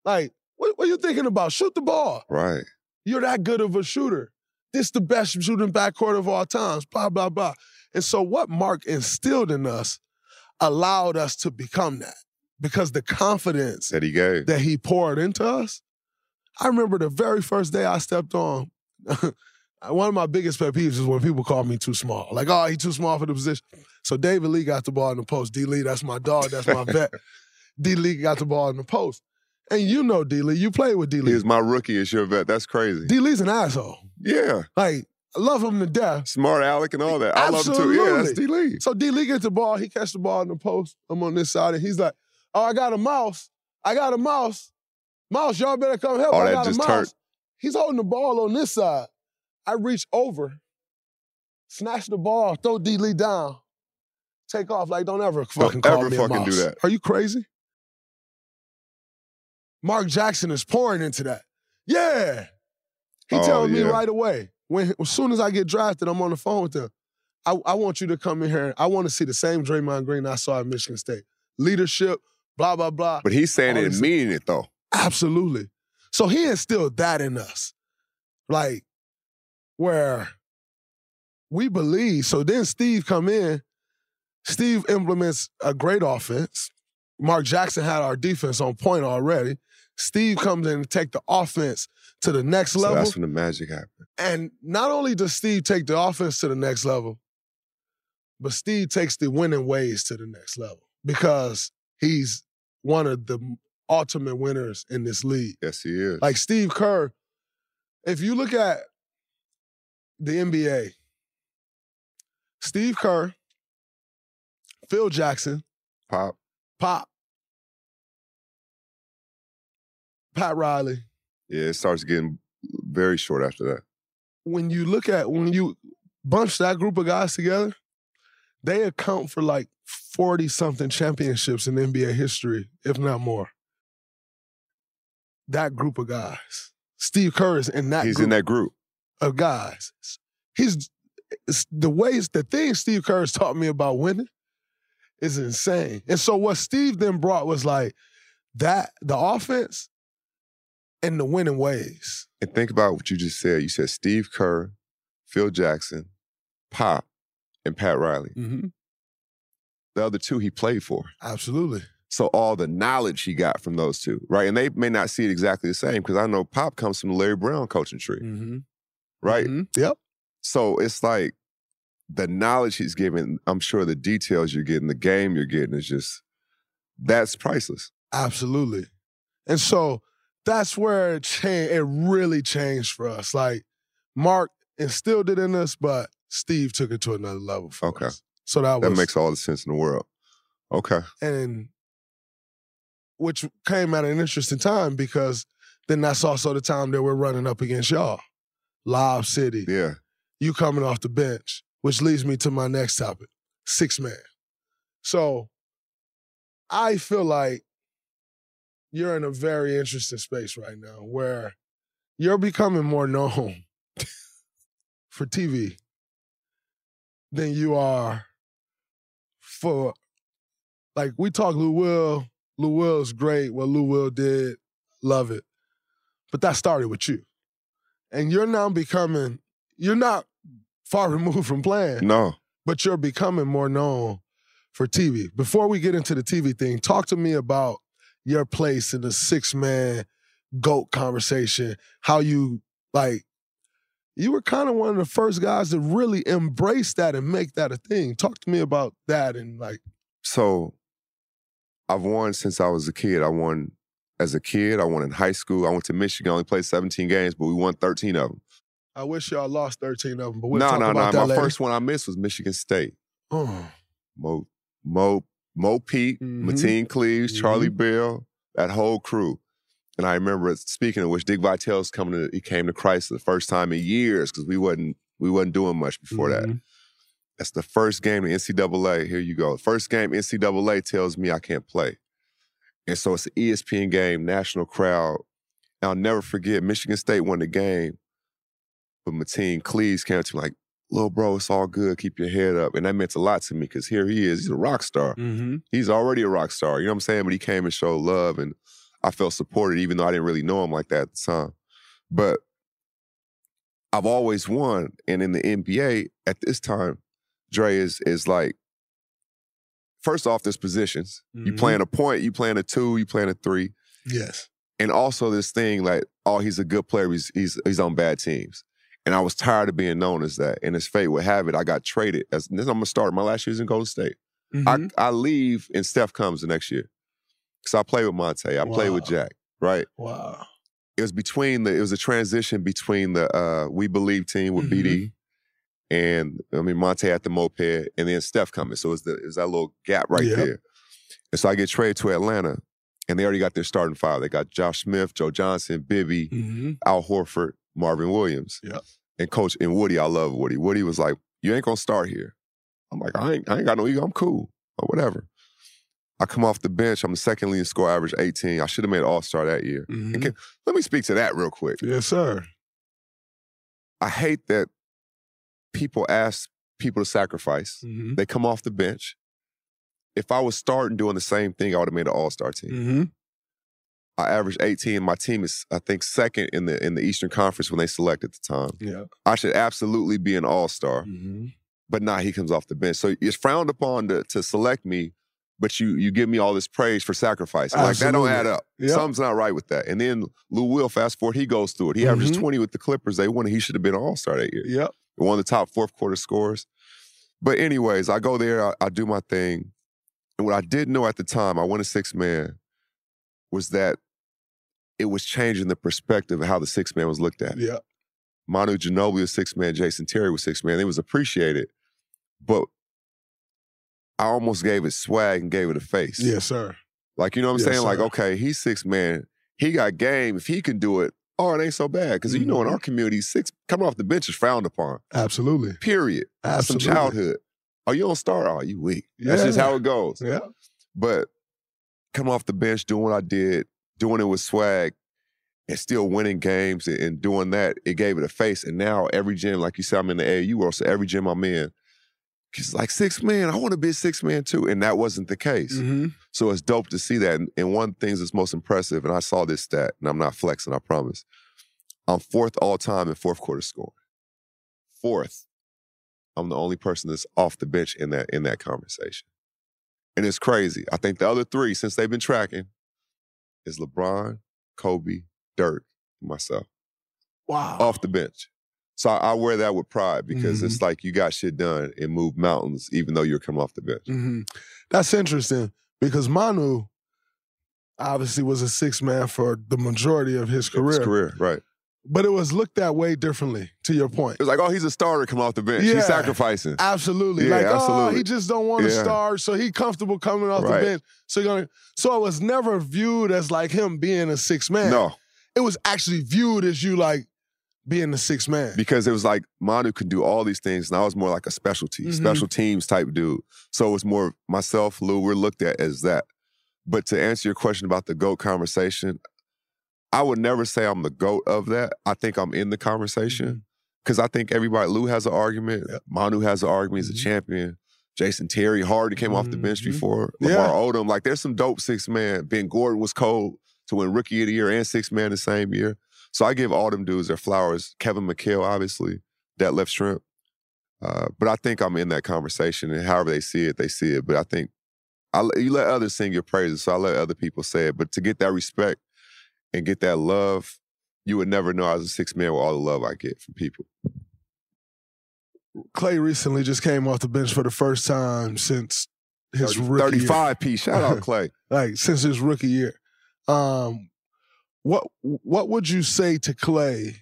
Like, what, what are you thinking about? Shoot the ball. Right. You're that good of a shooter. This the best shooting backcourt of all times, blah, blah, blah. And so what Mark instilled in us allowed us to become that because the confidence that he gave, that he poured into us. I remember the very first day I stepped on. <laughs> One of my biggest pet peeves is when people call me too small. Like, oh, he too small for the position. So David Lee got the ball in the post. D Lee, that's my dog. That's my vet. <laughs> D Lee got the ball in the post. And you know D Lee. You played with D Lee. He's my rookie as your vet. That's crazy. D Lee's an asshole. Yeah. Like, love him to death. Smart Alec and all that. I love him too. Yeah, that's D Lee. So D Lee gets the ball. He catch the ball in the post. I'm on this side, and he's like, "Oh, I got a mouse. I got a mouse. Mouse, y'all better come help. Oh, I that got a just mouse." turned- He's holding the ball on this side. I reach over, snatch the ball, throw D Lee down, take off. Like, don't ever fucking call ever me a fucking do that. Are you crazy? Mark Jackson is pouring into that. Yeah. He Oh, telling me right away. When as soon as I get drafted, I'm on the phone with them. I, I want you to come in here. I want to see the same Draymond Green I saw at Michigan State. Leadership, blah, blah, blah. But he's saying All it and meaning it though. Absolutely. So he instilled that in us. Like, where we believe. So then Steve come in. Steve implements a great offense. Mark Jackson had our defense on point already. Steve comes in and take the offense to the next So level. that's when the magic happened. And not only does Steve take the offense to the next level, but Steve takes the winning ways to the next level because he's one of the ultimate winners in this league. Yes, he is. Like Steve Kerr, if you look at the NBA, Steve Kerr, Phil Jackson, Pop. Pop, Pat Riley, Yeah, it starts getting very short after that. when you look at when you bunch that group of guys together, they account for like 40 something championships in NBA history, if not more. That group of guys. Steve Kerr is in that He's in that group. of guys. He's the ways the things Steve Kerr has taught me about winning is insane. And so what Steve then brought was like that the offense and the winning ways. And think about what you just said. You said Steve Kerr, Phil Jackson, Pop, and Pat Riley. Mm-hmm. The other two he played for. Absolutely. So all the knowledge he got from those two, right? And they may not see it exactly the same because I know Pop comes from the Larry Brown coaching tree, Mm-hmm. right? Yep. So it's like the knowledge he's giving, I'm sure the details you're getting, the game you're getting is just, that's priceless. Absolutely. And so that's where it changed. It really changed for us. Like Mark instilled it in us, but Steve took it to another level for Okay. us. So that That was makes all the sense in the world. Okay. and which came at an interesting time because then that's also the time that we're running up against y'all. Lob City. Yeah. You coming off the bench, which leads me to my next topic. Six man. So I feel like you're in a very interesting space right now where you're becoming more known <laughs> for TV than you are for like we talk Lou Will. Lou Will's great. What Lou Will did, love it. But that started with you. And you're now becoming, you're not far <laughs> removed from playing. No. But you're becoming more known for TV. Before we get into the TV thing, talk to me about your place in the six man GOAT conversation. How you like you were kind of one of the first guys to really embrace that and make that a thing. Talk to me about that and like So I've won since I was a kid. I won as a kid. I won in high school. I went to Michigan. Only played 17 games, but we won 13 of them. I wish y'all lost 13 of them, but we'll no, talk no, about no. that My later. first one I missed was Michigan State. Oh. Mo, Mo, Mo Pete, Mhm. Mateen Cleaves, Charlie Bell, that whole crew. And I remember speaking of which, Dick Vitale's coming to, he came to Crisler the first time in years because we wasn't we wasn't doing much before that. Mhm. That's the first game in NCAA. Here you go. First game NCAA tells me I can't play. And so it's an ESPN game, national crowd. And I'll never forget, Michigan State won the game, but Mateen Cleaves came to me like, little bro, it's all good. Keep your head up. And that meant a lot to me because here he is. He's a rock star. Mm-hmm. He's already a rock star. You know what I'm saying? But he came and showed love and I felt supported, even though I didn't really know him like that at the time. But I've always won. And in the NBA at this time, Dre is is like, first off, there's positions. You Mhm. playing a point, you playing a two, you playing a three. Yes. And also this thing like, oh, he's a good player. He's he's he's on bad teams. And I was tired of being known as that. And as fate would have it, I got traded. As this I'm gonna start. My last year's in Golden State. Mhm. I, I leave and Steph comes the next year. Cause I play with Monta. I play with Jack. Right. Wow. It was between the it was a transition between the uh We Believe team with Mhm. BD and I mean Monta at the moped and then Steph coming. So it was the it was that little gap right Yep. there. And so I get traded to Atlanta and they already got their starting five. They got Josh Smith, Joe Johnson, Bibby, Mm-hmm. Al Horford, Marvin Williams. Yeah. And coach and Woody, I love Woody. Woody was like, You ain't gonna start here. I'm like, I ain't, I ain't got no ego, I'm cool. Or whatever. I come off the bench, I'm the second leading score average 18. I should have made All-Star that year. Mhm. Can- let me speak to that real quick. Yes, sir. I hate that people ask people to sacrifice. Mhm. They come off the bench. If I was starting doing the same thing, I would have made an all-star team. Mm-hmm. I averaged 18. My team is, I think, second in the in the Eastern Conference when they select at the time. Yeah. I should absolutely be an all-star. Mm-hmm. But now he comes off the bench. So it's frowned upon to, to select me, but you you give me all this praise for sacrifice. Like that don't add up. Yep. Something's not right with that. And then Lou Will, fast forward, he goes through it. He averages Mhm. 20 with the Clippers. They won. He should have been an all-star that year. Yep. One of the top fourth quarter scores. But anyways, I go there, I, I do my thing. And what I didn't know at the time, I went a six man, was that it was changing the perspective of how the six man was looked at. Yeah. Manu Ginobili was six man, Jason Terry was six man. It was appreciated, but I almost gave it swag and gave it a face. Yes, sir. Like, you know what I'm Yes, saying? Like, okay, he's six man. He got game. If he can do it, oh, it ain't so bad. Because you know, in Mhm. our community, six coming off the bench is frowned upon. Absolutely. Period. That's some Absolutely. childhood. Oh, you don't start? Oh, you weak. That's just how it goes. Yeah. But coming off the bench, doing what I did, doing it with swag, and still winning games and, and doing that, it gave it a face. And now every gym, like you said, I'm in the AAU world, so every gym I'm in, it's like six man. I want to be a six man too, and that wasn't the case. Mm-hmm. So it's dope to see that. And, and one of the things that's most impressive, and I saw this stat, and I'm not flexing, I promise. I'm fourth all time in fourth quarter scoring. Fourth. I'm the only person that's off the bench in that in that conversation. And it's crazy. I think the other three, since they've been tracking, is LeBron, Kobe, Dirk, myself. Wow. Off the bench. So I, I wear that with pride because Mhm. it's like you got shit done and moved mountains, even though you're coming off the bench. hmm That's interesting because Manu obviously was a six man for the majority of his career. His career, right. But it was looked at way differently, to your point. It was like, oh, he's a starter, come off the bench. Yeah. He's sacrificing. Absolutely. Yeah, like, oh, he just don't want to Yeah. start, so he comfortable coming off Right. the bench. So, you're gonna, so it was never viewed as like him being a six man. No. It was actually viewed as you like, being the six man. because it was like Manu could do all these things, and I was more like a specialty, Mhm. special teams type dude. So it was more myself, Lou. We're looked at as that. But to answer your question about the goat conversation, I would never say I'm the goat of that. I think I'm in the Mm-hmm. conversation because I think everybody. Lou has an argument. Manu has an argument. He's Mm-hmm. a champion. Jason Terry, Hardy came off the bench before. Yeah. Lamar Odom, like there's some dope six man. Ben Gordon was cold to win Rookie of the Year and six man the same year. So I give all them dudes their flowers. Kevin McHale, obviously, that left shrimp. Uh, but I think I'm in that conversation, and however they see it, they see it. But I think I, you let others sing your praises, so I let other people say it. But to get that respect and get that love, you would never know I was a six man with all the love I get from people. Klay recently just came off the bench for the first time since his 30 rookie 35 year. P. Shout out <laughs> Klay. like since his rookie year. Um, what what would you say to Klay?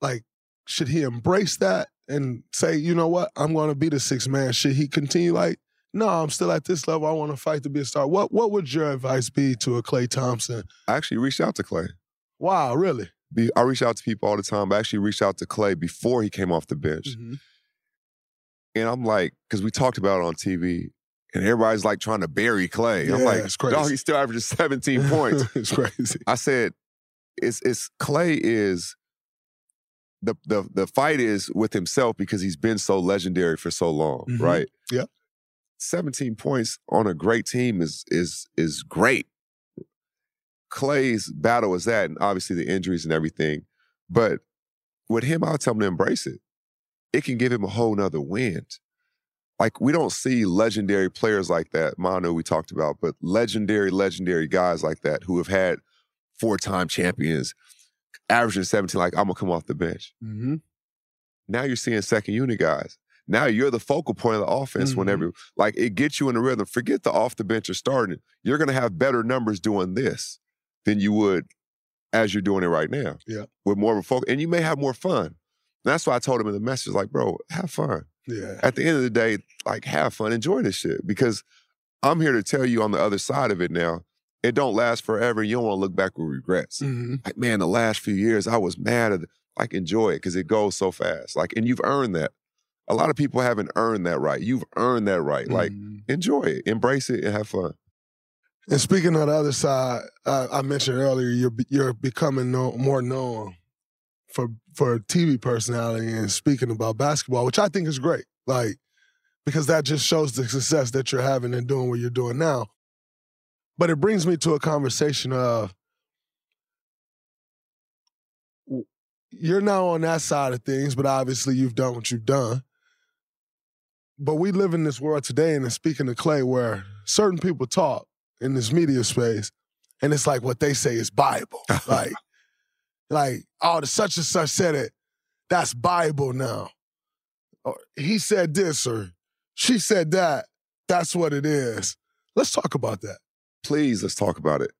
Like, should he embrace that and say, you know what, I'm going to be the sixth man? Should he continue like, no, I'm still at this level. I want to fight to be a star. What what would your advice be to a Klay Thompson? I actually reached out to Klay. Wow, really? Be- I reach out to people all the time. I actually reached out to Klay before he came off the bench. Mm-hmm. And I'm like, because we talked about it on TV, and everybody's like trying to bury Klay. I'm like, it's crazy. dog, he still averages <laughs> 17 points. it's crazy. I said, it's it's Klay is the the the fight is with himself because he's been so legendary for so long, Mhm. right? Yeah. 17 points on a great team is is is great. Klay's battle is that, and obviously the injuries and everything. But with him, I'll tell him to embrace it. It can give him a whole nother wind. Like we don't see legendary players like that. Manu we talked about, but legendary, legendary guys like that who have had four-time champions, averaging 17, like I'm gonna come off the bench. Mm-hmm. Now you're seeing second unit guys. Now you're the focal point of the offense Mm-hmm. whenever, like, it gets you in the rhythm. Forget the off the bench or starting. You're going to have better numbers doing this than you would as you're doing it right now. Yeah. With more of a focus. And you may have more fun. That's why I told him in the message, like, bro, have fun. Yeah. At the end of the day, like, have fun, enjoy this shit. Because I'm here to tell you on the other side of it now, it don't last forever. You don't want to look back with regrets. Mm-hmm. Like, man, the last few years, I was mad at like enjoy it because it goes so fast. Like, and you've earned that. A lot of people haven't earned that right. You've earned that right. Like, Mm-hmm. enjoy it, embrace it, and have fun. And speaking on the other side, uh, I mentioned earlier you're you're becoming know, more known for for TV personality and speaking about basketball, which I think is great. Like because that just shows the success that you're having and doing what you're doing now. But it brings me to a conversation of you're now on that side of things, but obviously you've done what you've done. But we live in this world today, and speaking to Klay, where certain people talk in this media space, and it's like what they say is Bible. <laughs> like, like, oh, the such and such said it. That's Bible now. Or he said this, or she said that. That's what it is. Let's talk about that. Please, let's talk about it.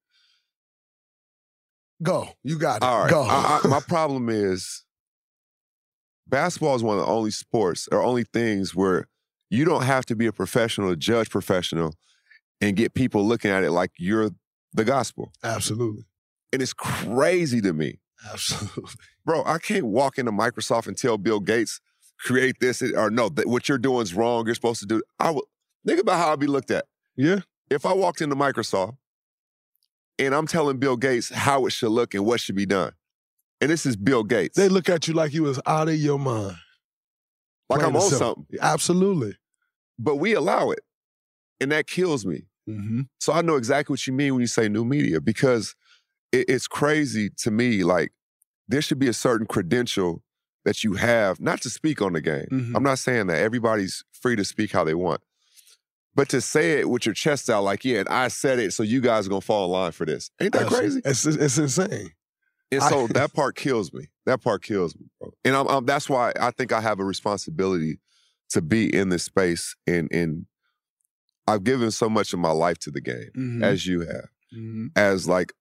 Go. You got it. All right. Go. I- I- my <laughs> problem is basketball is one of the only sports or only things where you don't have to be a professional, to judge professional, and get people looking at it like you're the gospel. Absolutely. And it's crazy to me. Absolutely. <laughs> Bro, I can't walk into Microsoft and tell Bill Gates, create this or no, that what you're doing is wrong. You're supposed to do. I would think about how I'd be looked at. Yeah. If I walked into Microsoft and I'm telling Bill Gates how it should look and what should be done, and this is Bill Gates, They look at you like you was out of your mind. Like I'm on something. Absolutely. But we allow it, and that kills me. Mm-hmm. So I know exactly what you mean when you say new media because it, it's crazy to me. Like there should be a certain credential that you have, not to speak on the game. Mhm. I'm not saying that everybody's free to speak how they want, but to say it with your chest out, like, yeah, and I said it, so you guys are gonna fall in line for this. Ain't that crazy? It's, it's insane. And I- so <laughs> that part kills me. That part kills me, bro. And I'm, I'm, that's why I think I have a responsibility to be in this space. And, and I've given so much of my life to the game, Mhm. as you have, Mhm. as like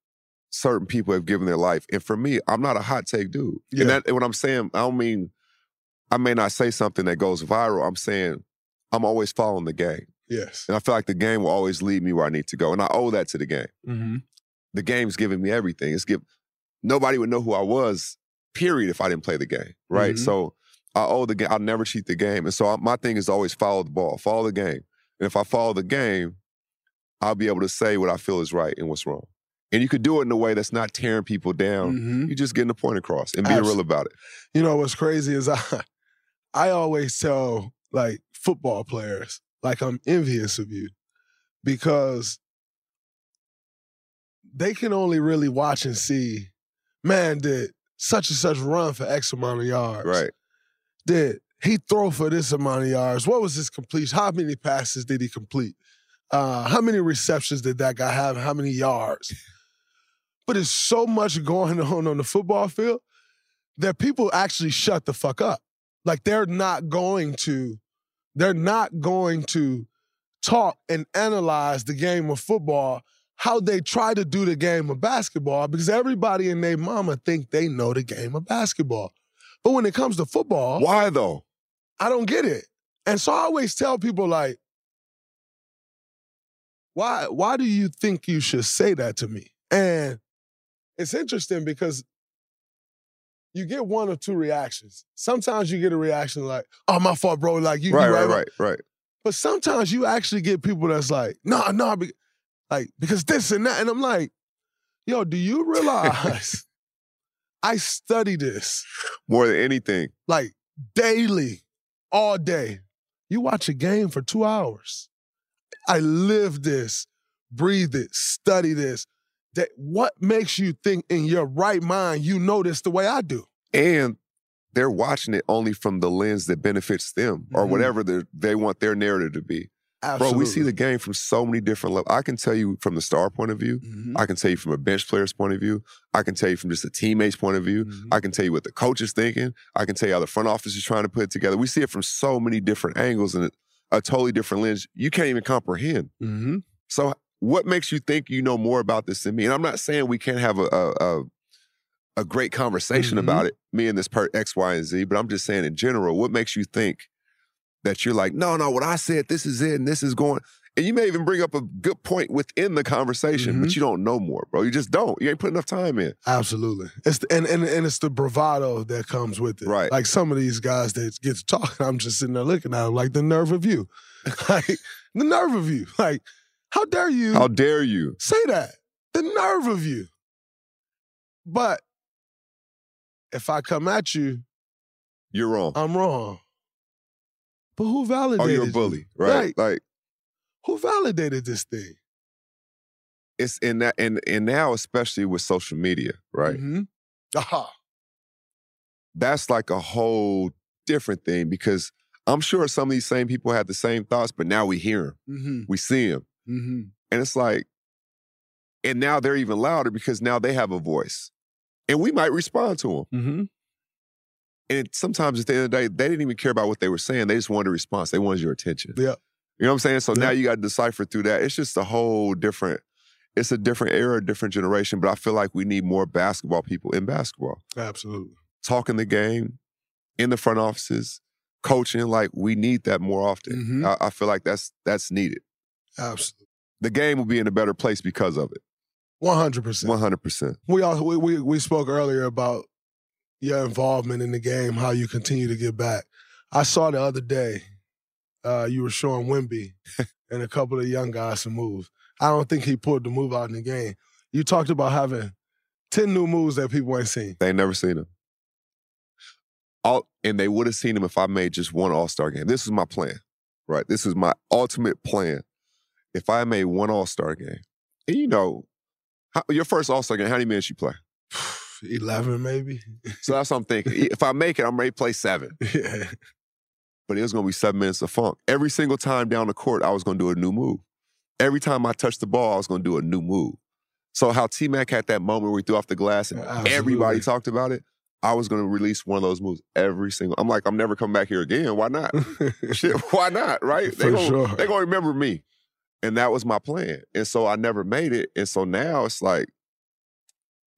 certain people have given their life. And for me, I'm not a hot take dude. Yeah. And that, what I'm saying, I don't mean I may not say something that goes viral. I'm saying I'm always following the game. Yes. And I feel like the game will always lead me where I need to go. And I owe that to the game Mm-hmm. the game's giving me everything. It's give nobody would know who I was period, if I didn't play the game, right? Mhm. So I owe the game. I'll never cheat the game. And so I, my thing is always follow the ball, follow the game. And if I follow the game, I'll be able to say what I feel is right and what's wrong. And you could do it in a way that's not tearing people down. Mhm. You're just getting the point across and being Abs- real about it. You know what's crazy is <laughs> I I always tell like football players like I'm envious of you because they can only really watch and see, man, did such and such run for X amount of yards. Right. Did he throw for this amount of yards? What was his completion? How many passes did he complete? Uh, how many receptions did that guy have? How many yards? But there's so much going <laughs> on on the football field that people actually shut the fuck up. Like they're not going to, they're not going to talk and analyze the game of football how they try to do the game of basketball because everybody and their mama think they know the game of basketball. But when it comes to football, why though? I don't get it. And so I always tell people like, why why do you think you should say that to me? And it's interesting because you get one or two reactions. Sometimes you get a reaction like, "Oh, my fault, bro." Like you, right, you right, right, right. But sometimes you actually get people that's like, "No, nah, no," nah, be- like because this and that, and I'm like, "Yo, do you realize <laughs> I study this More than anything. like daily, all day? You watch a game for two hours. I live this, breathe it, study this. That what makes you think in your right mind you know this the way I do? And they're watching it only from the lens that benefits them or Mhm. whatever the- they want their narrative to be. Bro, we see the game from so many different levels. I can tell you from the star point of view. Mm-hmm. I can tell you from a bench player's point of view. I can tell you from just a teammate's point of view. Mm-hmm. I can tell you what the coach is thinking. I can tell you how the front office is trying to put it together. We see it from so many different angles and a, a totally different lens. You can't even comprehend. Mm-hmm. So, what makes you think you know more about this than me? And I'm not saying we can't have a a, a, a great conversation Mm-hmm. about it, me and this part X, Y, and Z. But I'm just saying in general, what makes you think that you're like, no, no, what I said, this is it, and this is going. And you may even bring up a good point within the conversation, Mm-hmm. but you don't know more, bro. You just don't. You ain't put enough time in. Absolutely. It's the, and, and and it's the bravado that comes with it. Right. Like some of these guys that get to talking, I'm just sitting there looking at them like the nerve of you. <laughs> like the nerve of you. Like, how dare you How dare you? say that? The nerve of you. But if I come at you, You're wrong. I'm wrong. But who validated oh, you're a bully, right? Like Who validated this thing? it's in that, and and now especially with social media, right? Mm-hmm. Aha. that's like a whole different thing because I'm sure some of these same people had the same thoughts, but now we hear them, Mm-hmm. we see them, Mm-hmm. and it's like, and now they're even louder because now they have a voice, and we might respond to them. Mm-hmm. And sometimes at the end of the day, they didn't even care about what they were saying; they just wanted a response. They wanted your attention. Yeah. You know what I'm saying? So now you got to decipher through that. It's just a whole different. It's a different era, different generation, but I feel like we need more basketball people in basketball. Absolutely. talking the game in the front offices, coaching. Like we need that more often. Mhm. I, I feel like that's that's needed. Absolutely. The game will be in a better place because of it. One hundred percent. One hundred percent. We all we, we we spoke earlier about your involvement in the game, how you continue to get back. I saw the other day uh, you were showing Wemby <laughs> and a couple of young guys some moves. I don't think he pulled the move out in the game. You talked about having ten new moves that people ain't seen. They ain't never seen them. All and they would have seen him if I made just one All Star game. This is my plan, right? This is my ultimate plan. If I made one All Star game, and you know, how, your first All Star game, how many minutes you play? Eleven maybe. So that's what I'm thinking. if I make it, I'm ready to play seven. <laughs> yeah. but it was going to be seven minutes of funk. Every single time down the court, I was going to do a new move. Every time I touched the ball, I was going to do a new move. So how T Mac had that moment where he threw off the glass and Absolutely. everybody talked about it, I was going to release one of those moves every single. I'm like, I'm never coming back here again. Why not? <laughs> Shit, <laughs> why not? Right? For gonna, sure. They gonna remember me, and that was my plan. And so I never made it. And so now it's like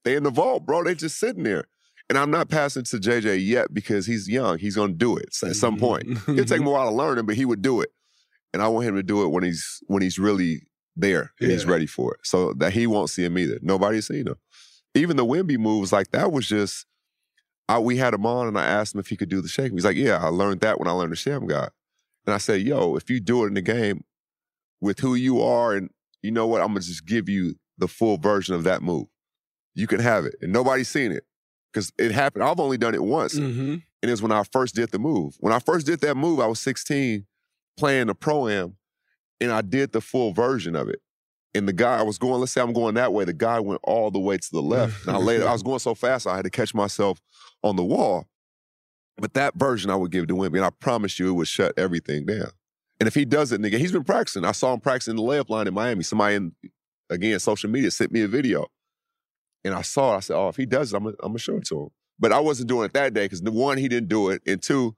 they in the vault, bro. They just sitting there. And I'm not passing to JJ yet because he's young. He's gonna do it at some Mm-hmm. point. It'll take him a while to learn it, but he would do it. And I want him to do it when he's when he's really there and he's ready for it. So that he won't see him either. Nobody's seen him. Even the Wemby moves, like that was just I, we had him on and I asked him if he could do the shake. He's like, yeah, I learned that when I learned the Shammgod. And I said, yo, if you do it in the game with who you are, and you know what, I'm gonna just give you the full version of that move. You can have it, and nobody's seen it because it happened. I've only done it once, Mm-hmm. and it was when I first did the move. When I first did that move, I was 16, playing the pro am, and I did the full version of it. And the guy I was going, let's say I'm going that way. The guy went all the way to the left, and I <laughs> laid. I was going so fast, I had to catch myself on the wall. But that version I would give to Wemby, and I promise you, it would shut everything down. And if he does it, nigga, he's been practicing. I saw him practicing the layup line in Miami. Somebody in, again, social media sent me a video. And I saw it. I said, oh, if he does it, I'm going to show it to him. But I wasn't doing it that day because, one, he didn't do it. And two,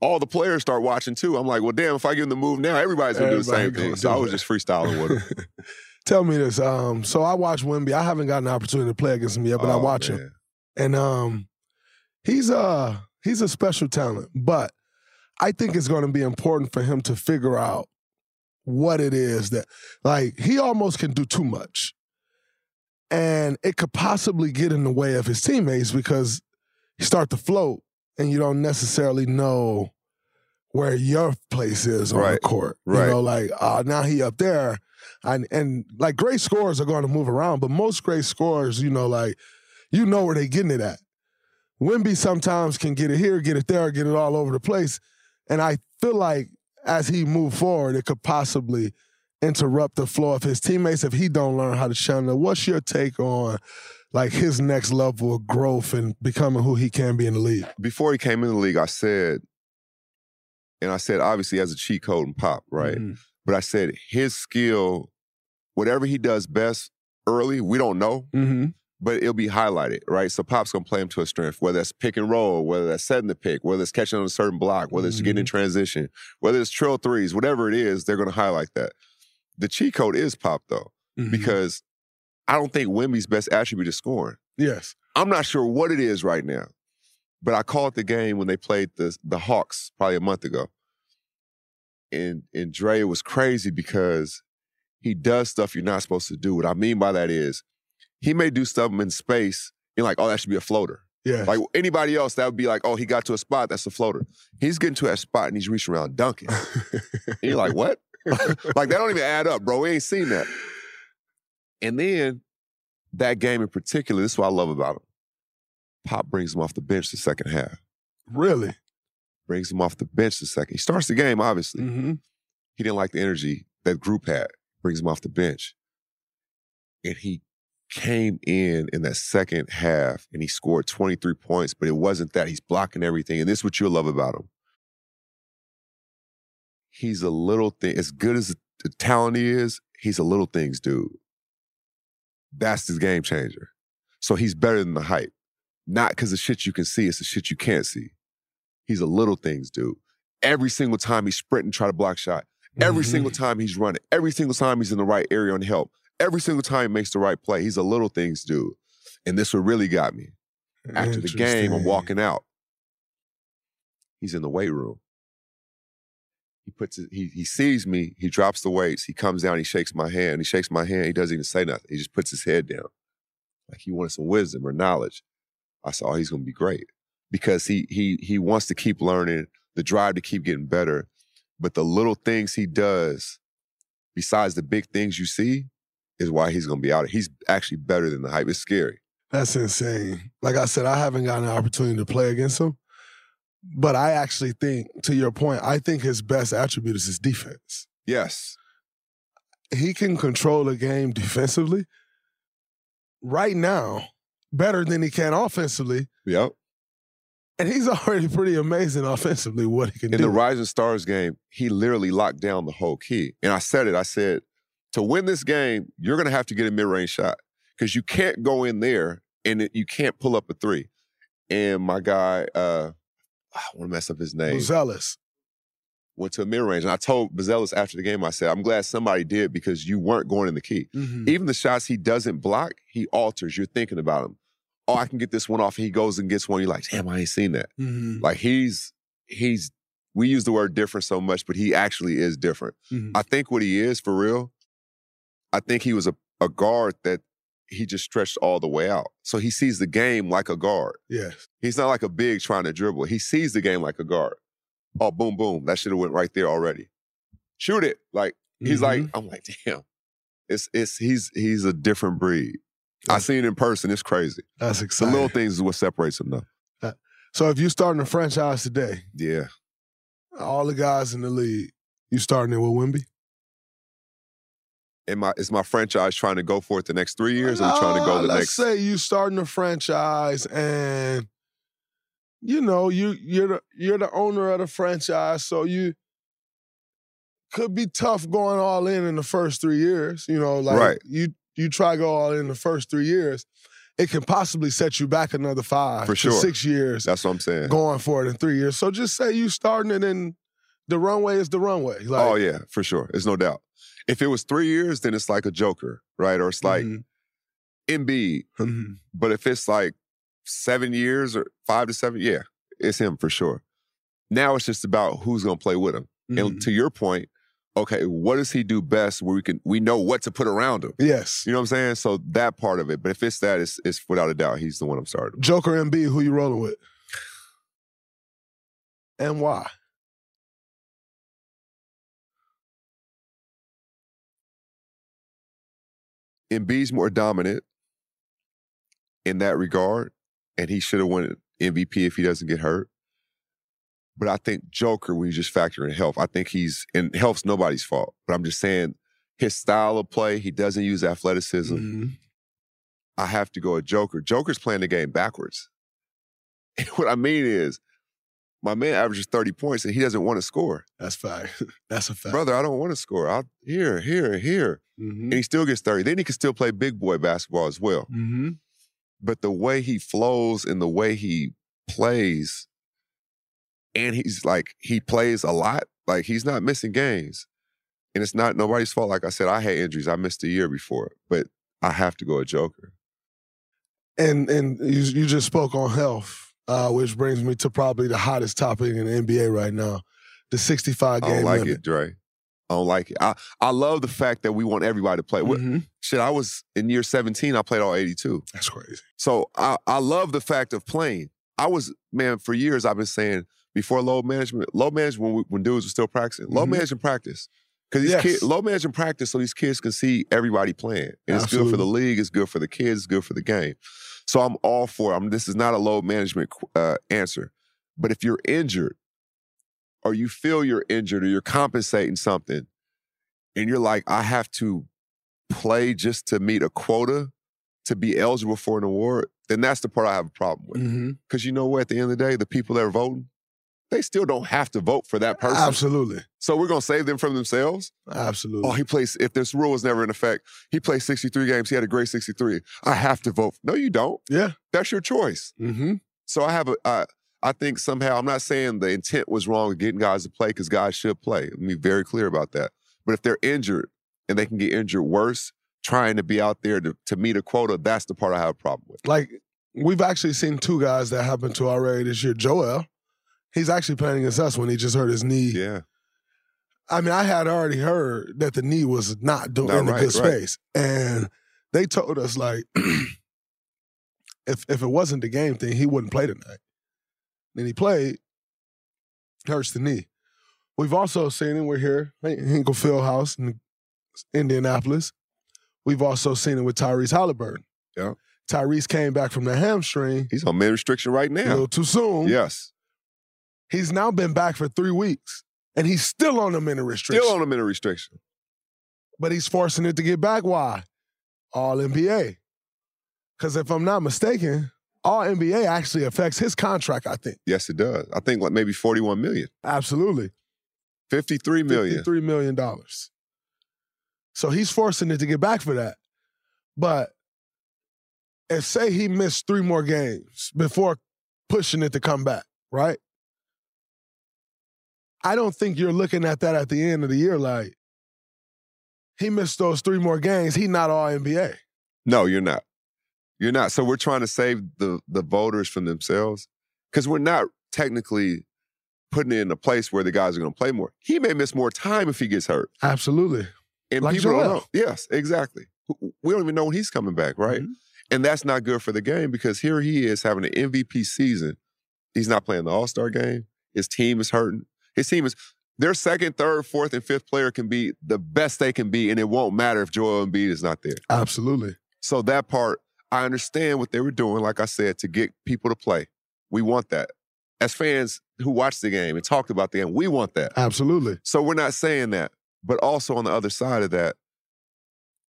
all the players start watching too. I'm like, well, damn, if I give him the move now, everybody's going to do the same thing. So I was just freestyling with him. <laughs> Tell me this. Um, so I watch Wemby. I haven't gotten the opportunity to play against him yet, but I Oh, watch him. And um, he's a, he's a special talent, but I think it's going to be important for him to figure out what it is that like he almost can do too much. And it could possibly get in the way of his teammates because you start to float and you don't necessarily know where your place is on the Right, court. right. You know, like uh, now he up there, and and like great scorers are going to move around, but most great scorers, you know, like you know where they getting it at. Wemby sometimes can get it here, get it there, get it all over the place, and I feel like as he move forward, it could possibly interrupt the flow of his teammates if he don't learn how to channel. What's your take on like his next level of growth and becoming who he can be in the league? Before he came in the league, I said, and I said, obviously, as a cheat code and pop, right? Mhm. But I said, his skill, whatever he does best early, we don't know. Mm-hmm. but it'll be highlighted, right? So Pop's gonna play him to a strength, whether that's pick and roll, whether that's setting the pick, whether it's catching on a certain block, whether it's getting in transition, whether it's trail threes, whatever it is, they're gonna highlight that. The cheat code is Pop though, mm-hmm. because I don't think Wemby's best attribute is scoring. Yes. I'm not sure what it is right now, but I called the game when they played the the Hawks probably a month ago. And and Dre was crazy because he does stuff you're not supposed to do. What I mean by that is he may do stuff in space and like, oh, that should be a floater. Yeah. Like anybody else, that would be like, oh, he got to a spot, that's a floater. He's getting to that spot and he's reaching around dunking. <laughs> and you're like, what? <laughs> like that don't even add up, bro. We ain't seen that. And then that game in particular, this is what I love about him. Pop brings him off the bench the second half. Really? Brings him off the bench the second. He starts the game, obviously. Mm-hmm. He didn't like the energy that group had. Brings him off the bench. And he came in in that second half and he scored 23 points, but it wasn't that. He's blocking everything. And this is what you'll love about him. He's a little thing, as good as the talent he is, he's a little things dude. That's his game changer. So he's better than the hype. Not because the shit you can see, it's the shit you can't see. He's a little things dude. Every single time he's sprinting, try to block shot. Every Mhm. single time he's running. Every single time he's in the right area on help. Every single time he makes the right play. He's a little things dude. And this what really got me. After the game, I'm walking out. He's in the weight room. He puts his, he he sees me, he drops the weights, he comes down, he shakes my hand, he shakes my hand, he doesn't even say nothing. He just puts his head down. Like he wanted some wisdom or knowledge. I saw he's gonna be great. Because he he he wants to keep learning, the drive to keep getting better. But the little things he does, besides the big things you see, is why he's gonna be out. He's actually better than the hype. It's scary. That's insane. Like I said, I haven't gotten an opportunity to play against him. But I actually think, to your point, I think his best attribute is his defense. Yes. He can control the game defensively right now better than he can offensively. Yep. And he's <laughs> already pretty amazing offensively what he can in do. In the Rising Stars game, he literally locked down the whole key. And I said it. I said, to win this game, you're going to have to get a mid-range shot because you can't go in there and it- you can't pull up a three. And my guy, uh, I want to mess up his name. Zealous. Went to a mid-range. And I told Bazelis after the game, I said, I'm glad somebody did because you weren't going in the key. Mhm. Even the shots he doesn't block, he alters. You're thinking about him. Oh, I can get this one off. And he goes and gets one. You're like, damn, I ain't seen that. Mhm. Like he's he's we use the word different so much, but he actually is different. Mhm. I think what he is for real, I think he was a, a guard that he just stretched all the way out. So he sees the game like a guard. Yes. He's not like a big trying to dribble. He sees the game like a guard. Oh, boom, boom. That should have went right there already. Shoot it. Like he's like, Mm-hmm. I'm like, damn. It's it's he's he's a different breed. I seen it in person. It's crazy. That's The little things is what separates him though. So if you're starting a franchise today, Yeah. all the guys in the league, you starting it with Wemby? Am I is my franchise trying to go for it the next three years or we trying to go the let's next say you starting a franchise and you know you you're the you're the owner of the franchise, so you could be tough going all in in the first three years. You know, like Right. you you try to go all in the first three years, it can possibly set you back another five For sure. six years That's what I'm saying. going for it in three years. So just say you starting it and the runway is the runway. Like, oh yeah, for sure. There's no doubt. If it was three years, then it's like a joker, right? Or it's like Mhm. Embiid. Mhm. But if it's like seven years or five to seven, yeah, it's him for sure. Now it's just about who's gonna play with him. Mm-hmm. And to your point, okay, what does he do best where we can we know what to put around him? Yes. You know what I'm saying? So that part of it. But if it's that, it's, it's without a doubt, he's the one I'm starting. Joker Embiid, who you rolling with? And why? Embiid's more dominant in that regard, and he should have won MVP if he doesn't get hurt. But I think Joker, when you just factor in health, I think he's and health's nobody's fault. But I'm just saying his style of play, he doesn't use athleticism. Mm-hmm. I have to go with Joker. Joker's playing the game backwards. And <laughs> what I mean is, my man averages 30 points and he doesn't want to score. That's fact. <laughs> That's a fact. Brother, I don't want to score. I'll here, here, here. Mm-hmm. And he still gets 30. Then he can still play big boy basketball as well. Mm-hmm. But the way he flows and the way he plays, and he's like, he plays a lot. Like he's not missing games. And it's not nobody's fault. Like I said, I had injuries. I missed a year before, but I have to go a Joker. And and you, you just spoke on health, uh, which brings me to probably the hottest topic in the NBA right now, the 65 I game don't like limit. it, Dre. I don't like it. I, I love the fact that we want everybody to play. Mhm. Shit, I was in year 17, I played all 82. That's crazy. So I, I love the fact of playing. I was, man, for years I've been saying before load management, load management when, we, when dudes were still practicing, load Mhm. management practice. Because these Yes. kids, low management practice so these kids can see everybody playing. And it's good for the league, it's good for the kids, it's good for the game. So I'm all for it. I'm, this is not a load management uh, answer. But if you're injured or you feel you're injured or you're compensating something and you're like, I have to play just to meet a quota to be eligible for an award, then that's the part I have a problem with. Mm-hmm. Because you know what? At the end of the day, the people that are voting, they still don't have to vote for that person. Absolutely. So we're gonna save them from themselves. Absolutely. Oh, he plays. If this rule was never in effect, he played 63 games. He had a great 63. I have to vote. No, you don't. Yeah. That's your choice. Mm-hmm. So I have a. I, I think somehow I'm not saying the intent was wrong of getting guys to play because guys should play. Let me be very clear about that. But if they're injured and they can get injured worse, trying to be out there to, to meet a quota, that's the part I have a problem with. Like we've actually seen two guys that happened to already this year. Joel, he's actually playing against us when he just hurt his knee. Yeah. I mean, I had already heard that the knee was not doing Not in a right, good right. space, and they told us like, <clears throat> if if it wasn't the game thing, he wouldn't play tonight. Then he played, hurts the knee. We've also seen it. We're here, in Hinkle Fieldhouse in Indianapolis. We've also seen it with Tyrese Halliburton. Yeah. Tyrese came back from the hamstring. He's on man restriction right now. A little too soon. Yes. He's now been back for three weeks, and he's still on the minute restriction. Still on a minute restriction. but he's forcing it to get back. Why? All NBA. Because if I'm not mistaken, All NBA actually affects his contract. I think Yes, it does. I think like maybe 41 million. absolutely 53 million. fifty-three million dollars. So he's forcing it to get back for that. But if say he missed three more games before pushing it to come back, right? I don't think you're looking at that at the end of the year like he missed those three more games. He not all NBA. No, you're not. You're not. So we're trying to save the the voters from themselves because we're not technically putting it in a place where the guys are going to play more. He may miss more time if he gets hurt. Absolutely. And Like people don't know. Yes, exactly. We don't even know when he's coming back, right? Mm-hmm. And that's not good for the game because here he is having an MVP season. He's not playing the All Star game. His team is hurting. His team is their second, third, fourth, and fifth player can be the best they can be, and it won't matter if Joel Embiid is not there. Absolutely. So that part, I understand what they were doing, like I said, to get people to play. We want that. As fans who watch the game and talked about the game, we want that. Absolutely. So we're not saying that. But also on the other side of that,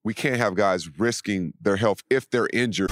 we can't have guys risking their health if they're injured.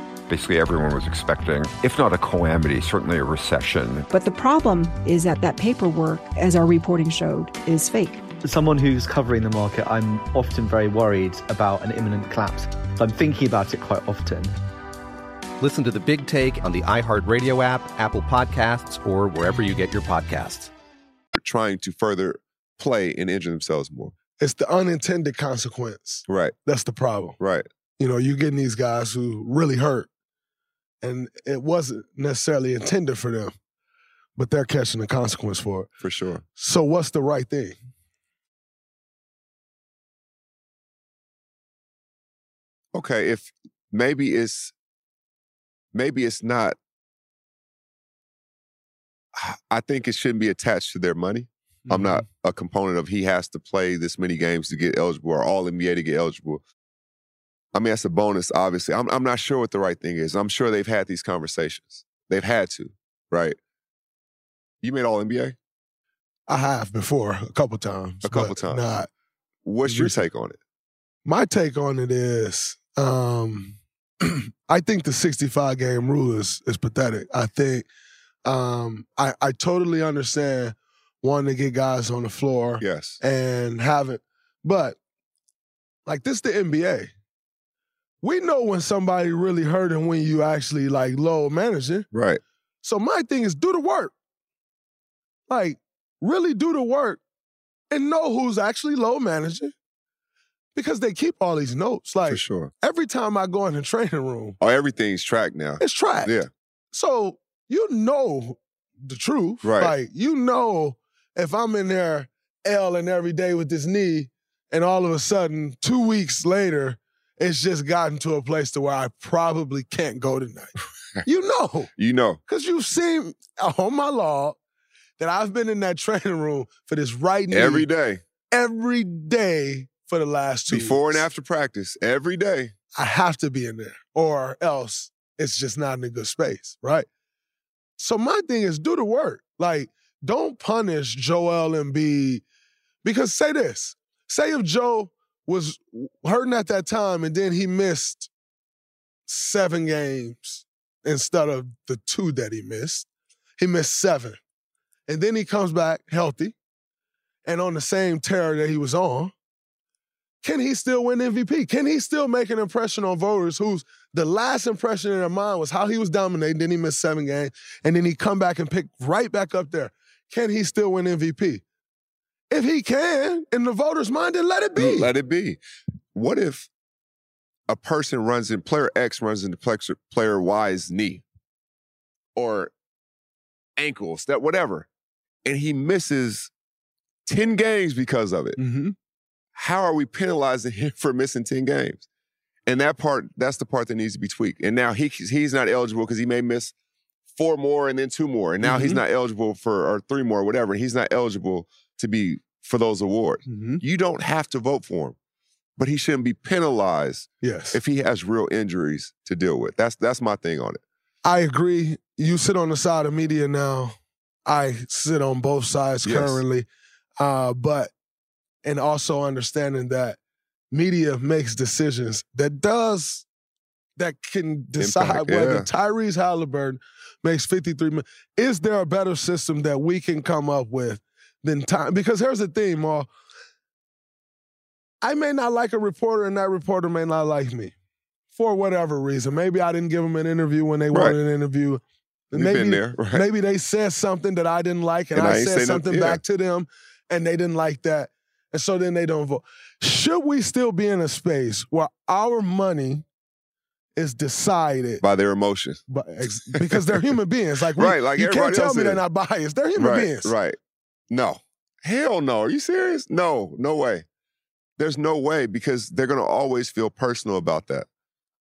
Basically, everyone was expecting, if not a calamity, certainly a recession. But the problem is that that paperwork, as our reporting showed, is fake. As someone who's covering the market, I'm often very worried about an imminent collapse. So I'm thinking about it quite often. Listen to the Big Take on the iHeartRadio app, Apple Podcasts, or wherever you get your podcasts. Trying to further play and injure themselves more. It's the unintended consequence. Right. That's the problem. Right. You know, you're getting these guys who really hurt, and it wasn't necessarily intended for them, but they're catching the consequence for it. For sure. So, what's the right thing? Okay, if maybe it's maybe it's not I think it shouldn't be attached to their money. Mm-hmm. I'm not a component of he has to play this many games to get eligible or all NBA to get eligible. I mean, that's a bonus, obviously. I'm, I'm not sure what the right thing is. I'm sure they've had these conversations. They've had to, right? You made all NBA? I have before, a couple times. A couple times. Not. What's your take on it? My take on it is um, <clears throat> I think the 65 game rule is, is pathetic. I think um, I, I totally understand wanting to get guys on the floor. Yes. And have it. But like this the NBA. We know when somebody really hurt and when you actually like low managing. Right. So my thing is do the work. Like, really do the work and know who's actually low managing. Because they keep all these notes. Like For sure. every time I go in the <laughs> training room, Oh, everything's tracked now. it's tracked. Yeah. So you know the truth. Right. Like you know if I'm in there L and every day with this knee, and all of a sudden, two weeks later, it's just gotten to a place to where I probably can't go tonight. you know. <laughs> You know. Because you've seen uh, on my log that I've been in that training room for this right knee Every day. every day for the last two Before weeks. and after practice. Every day. I have to be in there, or else it's just not in a good space, right? So my thing is do the work. Like, don't punish Joel Embiid because say this: say if Joe was hurting at that time and then he missed seven games instead of the two that he missed, he missed seven, and then he comes back healthy and on the same tear that he was on can he still win MVP? Can he still make an impression on voters whose the last impression in their mind was how he was dominating, then he missed seven games, and then he come back and pick right back up there. Can he still win MVP? If he can, in the voters' mind, then let it be. Let it be. What if a person runs in player X runs into player Y's knee or ankles, that whatever, and he misses 10 games because of it? Mm-hmm. How are we penalizing <laughs> him for missing 10 games? And that part, that's the part that needs to be tweaked. And now he, he's not eligible because he may miss four more and then two more. And now he's Mhm. not eligible for, or three more, whatever. He's not eligible to be for those awards. Mm-hmm. You don't have to vote for him, but he shouldn't be penalized Yes. if he has real injuries to deal with. That's that's my thing on it. I agree. You sit on the side of media now. I sit on both sides Yes. currently. Uh, but and also understanding that media makes decisions that does that can decide Impact, whether yeah. Tyrese Halliburton makes 53 million. Is there a better system that we can come up with than time? Because here's the thing, Maul. I may not like a reporter, and that reporter may not like me for whatever reason. Maybe I didn't give them an interview when they Right. wanted an interview. We've maybe, been there, <laughs> right? maybe they said something that I didn't like, and, And I, I said something yeah. back to them, and they didn't like that. And so then they don't vote. Should we still be in a space where our money is decided By their emotions. by, because they're human beings? Like, we, <laughs> Right, like you can't tell me they're not biased. They're human right, beings. Right. No. Hell no. Are you serious? No, no way. There's no way because they're gonna always feel personal about that.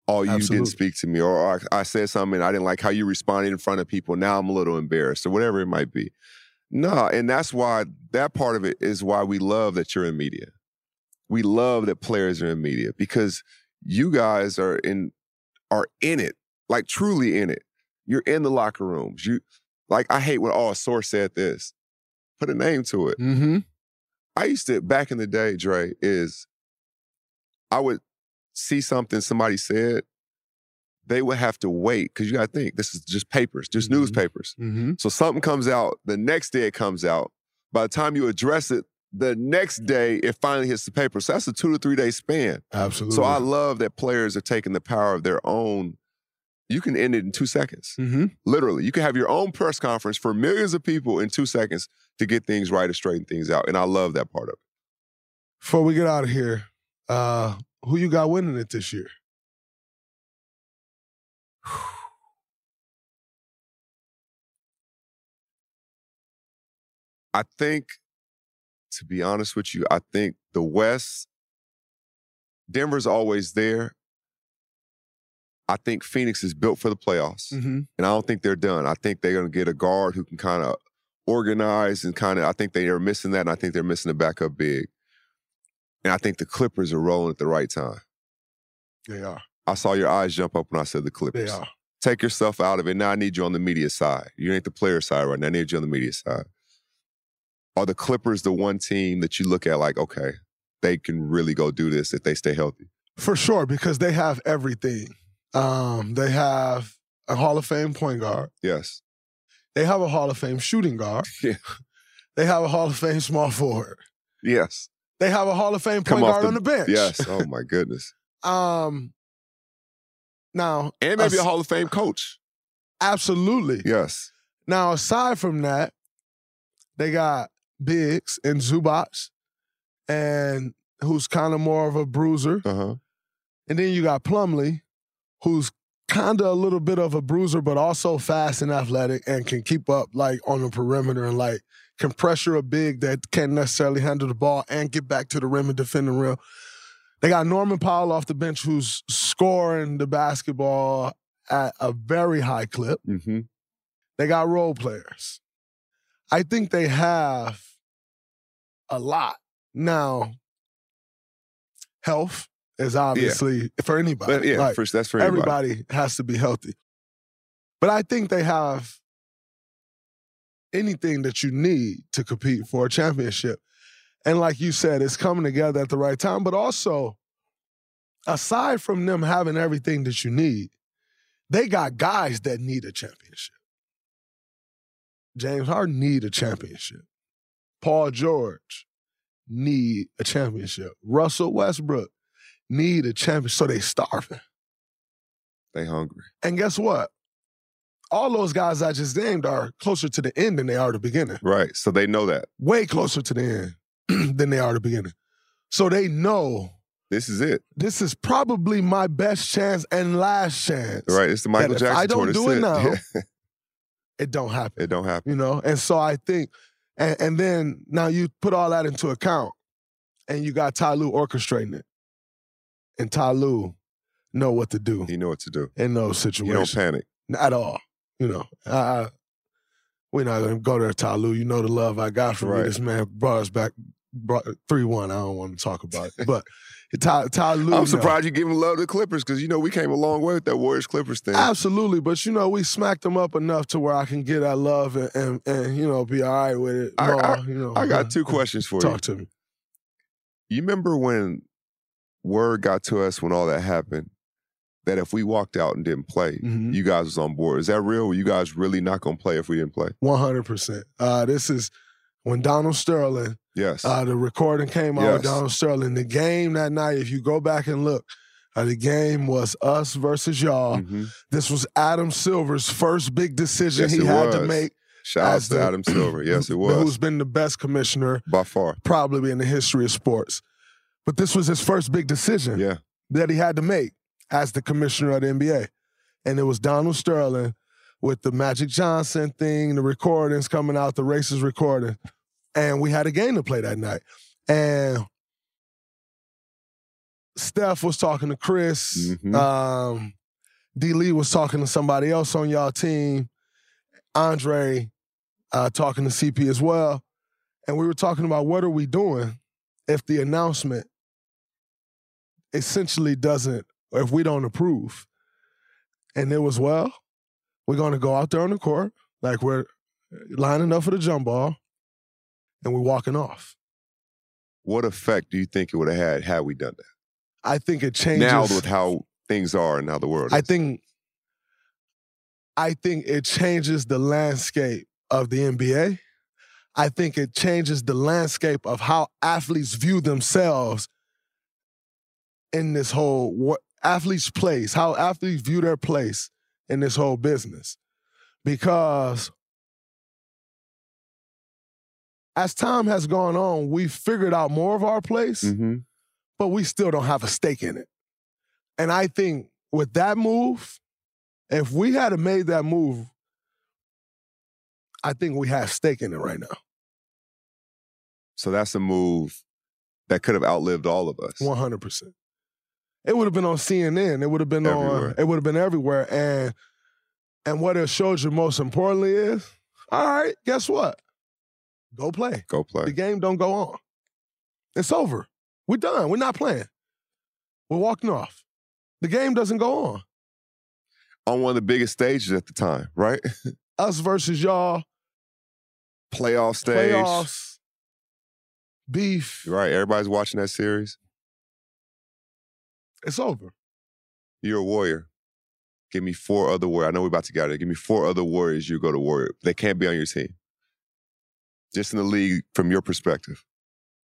Oh, you Absolutely. didn't speak to me, or I, I said something and I didn't like how you responded in front of people. Now I'm a little embarrassed, or whatever it might be. No, and that's why that part of it is why we love that you're in media. We love that players are in media because you guys are in are in it, like truly in it. You're in the locker rooms. You like I hate when oh a source said this. Put a name to it. Mm-hmm. I used to back in the day, Dre, is I would see something somebody said, they would have to wait because you got to think this is just papers, just newspapers. Mm-hmm. So something comes out, the next day it comes out. By the time you address it, the next day it finally hits the paper. So that's a two to three day span. Absolutely. So I love that players are taking the power of their own. You can end it in two seconds. Mm-hmm. Literally, you can have your own press conference for millions of people in two seconds to get things right and straighten things out. And I love that part of it. Before we get out of here, uh, who you got winning it this year? <sighs> I think, to be honest with you, I think the West, Denver's always there. I think Phoenix is built for the playoffs, Mm-hmm. and I don't think they're done. I think they're going to get a guard who can kind of organize and kind of. I think they are missing that, and I think they're missing a backup big. And I think the Clippers are rolling at the right time. They are. I saw your eyes jump up when I said the Clippers. They are. Take yourself out of it. Now I need you on the media side. You ain't the player side right now. I need you on the media side. Are the Clippers the one team that you look at like, okay, they can really go do this if they stay healthy? For sure, because they have everything. Um, they have a Hall of Fame point guard. Yes. They have a Hall of Fame shooting guard. <laughs> Yeah. They have a Hall of Fame small forward. Yes. They have a Hall of Fame point guard the, on the bench. Yes. Oh my goodness. <laughs> Um. Now, And maybe a as- Hall of Fame coach. absolutely. Yes. Now, aside from that, they got Biggs and Zubac, and who's kind of more of a bruiser. Uh-huh. And then you got Plumlee, who's kind of a little bit of a bruiser, but also fast and athletic and can keep up like on the perimeter and like can pressure a big that can't necessarily handle the ball and get back to the rim and defend the rim. They got Norman Powell off the bench who's scoring the basketball at a very high clip. Mm-hmm. They got role players. I think they have a lot. Now, health is obviously for anybody. But yeah, Like, for, that's for everybody. everybody has to be healthy. But I think they have anything that you need to compete for a championship. And like you said, it's coming together at the right time. But also, aside from them having everything that you need, they got guys that need a championship. James Harden need a championship. Paul George need a championship. Russell Westbrook need a champion, So they starving. They hungry. And guess what? All those guys I just named are closer to the end than they are the beginning. Right. So they know that. Way closer to the end <clears throat> than they are the beginning. So they know This is it. this is probably my best chance and last chance. Right. It's the Michael Jackson I don't do it now, <laughs> it don't happen. it don't happen. You know? And so I think, and, and then now you put all that into account and you got Ty Lue orchestrating it. And Ty Lue know what to do He know what to do. in those You situations. don't panic. at all. You know, I, I, we're not gonna go there, Ty Lue. You know the love I got from you. This man brought us back, brought three one. I don't want to talk about it, but Ty, Ty Lue. I'm know. surprised you giving love to the Clippers because you know we came a long way with that Warriors Clippers thing. Absolutely, but you know we smacked them up enough to where I can get that love and and, and you know be all right with it. I- more, I- you know, I got two questions for you. Talk to me. You remember when word got to us when all that happened that if we walked out and didn't play, Mhm. you guys was on board. Is that real? Were you guys really not gonna play if we didn't play? One hundred percent. Uh, This is when Donald Sterling. Yes. Uh, the recording came out with Donald Sterling. The game that night, if you go back and look, uh, the game was us versus y'all. Mhm. This was Adam Silver's first big decision Yes, he had to make. Shout out to the- Adam Silver. Yes, <clears throat> it was. Who's been the best commissioner By far. probably in the history of sports. But this was his first big decision Yeah. that he had to make as the commissioner of the NBA. And it was Donald Sterling with the Magic Johnson thing, the recordings coming out, the races recording. And we had a game to play that night. And Steph was talking to Chris. Mhm. Um, D. Lee was talking to somebody else on y'all team. Andre uh, talking to CP as well. And we were talking about what are we doing if the announcement essentially doesn't, or if we don't approve. And it was, well, we're going to go out there on the court, like we're lining up for the jump ball, and we're walking off. What effect do you think it would have had had we done that? I think it changes. Now with how things are and how the world is. I think I think it changes the landscape of the NBA. I think it changes the landscape of how athletes view themselves in this whole what athletes' place, how athletes view their place in this whole business. Because as time has gone on, we've figured out more of our place, Mhm. but we still don't have a stake in it. And I think with that move, if we had made that move, I think we have stake in it right now. So that's a move that could have outlived all of us. One hundred percent. It would have been on CNN. It would have been Everywhere. on. It would have been everywhere. And and what it showed you most importantly is, all right, guess what? Go play. Go play. The game don't go on. It's over. We're done. We're not playing. We're walking off. The game doesn't go on. On one of the biggest stages at the time, right? <laughs> Us versus y'all. Playoff stage. Playoffs. Beef. Right. Everybody's watching that series. It's over. You're a warrior. Give me four other warriors. I know we're about to get out of there. Give me four other warriors you go to warrior. They can't be on your team. Just in the league from your perspective.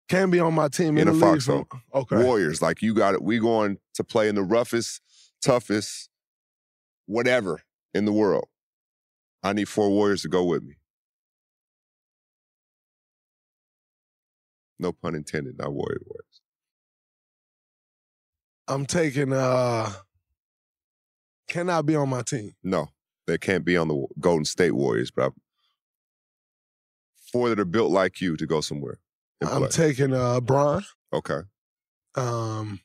Can be on my team In in, a the league. Okay. Warriors. Like you got it. We going to play in the roughest, toughest, whatever in the world. I need four warriors to go with me. No pun intended, not warrior warriors. I'm taking uh cannot be on my team. No, they can't be on the Golden State Warriors, but four that are built like you to go somewhere. I'm play. taking uh Bron. okay. Um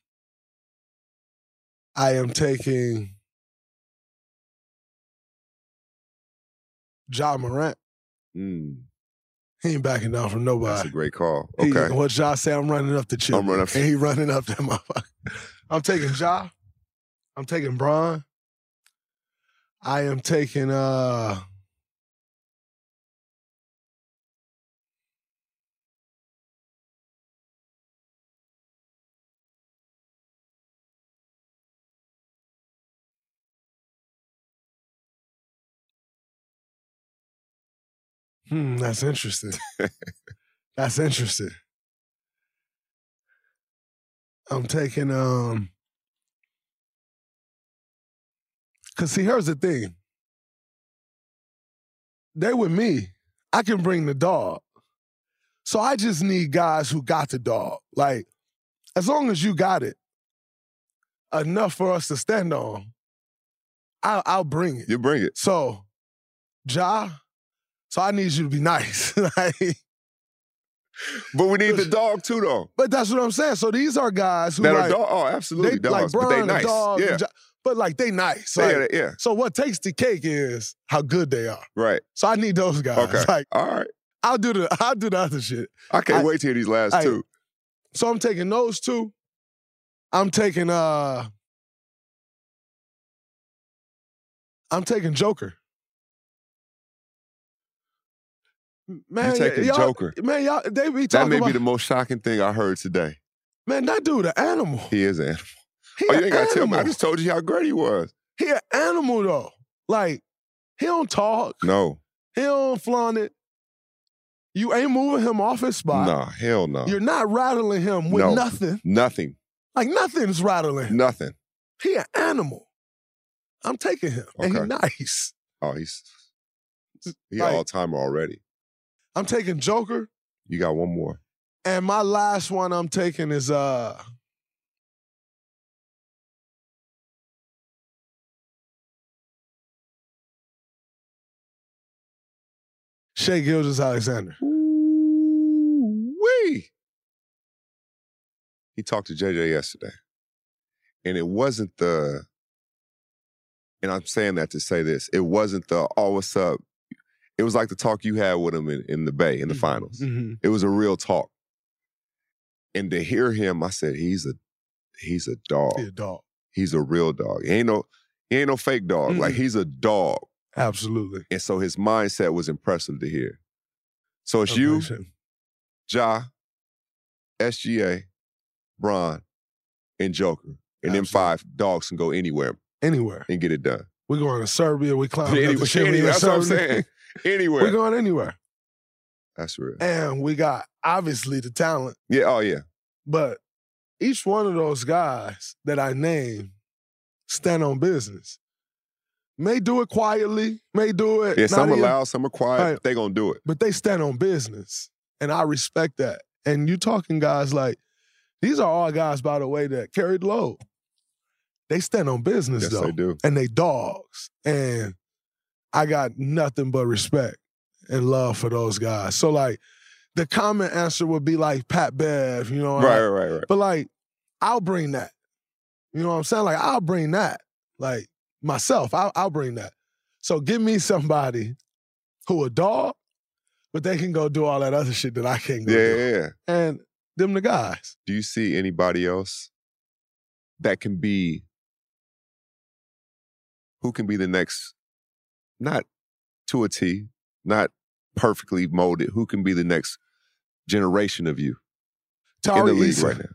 I am taking Ja Morant. Mm. He ain't backing down from nobody. That's a great call. He- Okay. what Ja say? I'm running up the chip. I'm running up- And he running up that motherfucker. I'm taking Ja. I'm taking Bron. I am taking uh Hmm, that's interesting. <laughs> that's interesting. I'm taking um cause see here's the thing. They with me. I can bring the dog. So I just need guys who got the dog. Like, as long as you got it, enough for us to stand on, I'll, I'll bring it. You bring it. So, Ja, so I need you to be <laughs> nice. like, But we need the dog too, though. but that's what I'm saying. So these are guys who That are dog. Oh, absolutely they, dogs. like but they Brian, nice. dog, yeah. But like they nice. Yeah, yeah. So what takes the cake is how good they are. Right. So I need those guys. Okay. Like All right. I'll do the I'll do the other shit. I can't I- wait to hear these last I- two. So I'm taking those two. I'm taking uh I'm taking Joker. Man, you taking y'all- Joker. Man, y'all they be talking That may about be the most shocking thing I heard today. man, that dude an animal. He is an animal. He oh, you ain't got to tell me. I just told you how great he was. He an animal though. Like, he don't talk. No. He don't flaunt it. You ain't moving him off his spot. Nah, hell no. You're not rattling him with No. nothing. Nothing. Like nothing's rattling. Nothing. He an animal. I'm taking him. Okay. And he nice. Oh, he's he Like- all timer already. I'm taking Joker. You got one more. And my last one I'm taking is uh Shai Gilgeous Alexander. Wee. He talked to JJ yesterday. And it wasn't the, and I'm saying that to say this, it wasn't the, oh, what's up? It was like the talk you had with him in, in the Bay in the finals. Mhm. It was a real talk. And to hear him, I said, he's a, he's a dog. He a dog. He's a real dog. He ain't no, he ain't no fake dog. Like Mhm. he's a dog. Absolutely. And so his mindset was impressive to hear. So it's you, Ja, SGA, Bron, and Joker. And them five dogs can go anywhere Anywhere. and get it done. We're going to Serbia. We <laughs> Anywhere, the anywhere, that's what I'm saying. Anywhere. We're going anywhere. That's real. And we got obviously the talent, Yeah, oh yeah. but each one of those guys that I named stand on business. May do it quietly, may do it. Yeah, some are even- loud, some are quiet. Right. They gonna do it. but they stand on business. And I respect that. And you talking guys like, these are all guys, by the way, that carried load. They stand on business Yes, though. they do. And they dogs. And I got nothing but respect and love for those guys. So like the common answer would be like Pat Bev, you know. Right, like- right, right. But like, I'll bring that. You know what I'm saying? Like, I'll bring that. Like myself, I'll, I'll bring that. So give me somebody who a dog, but they can go do all that other shit that I can't go Yeah, do. yeah, yeah. And them the guys. Do you see anybody else that can be who can be the next not to a T, not perfectly molded, who can be the next generation of you in Tari the league Eason. right now?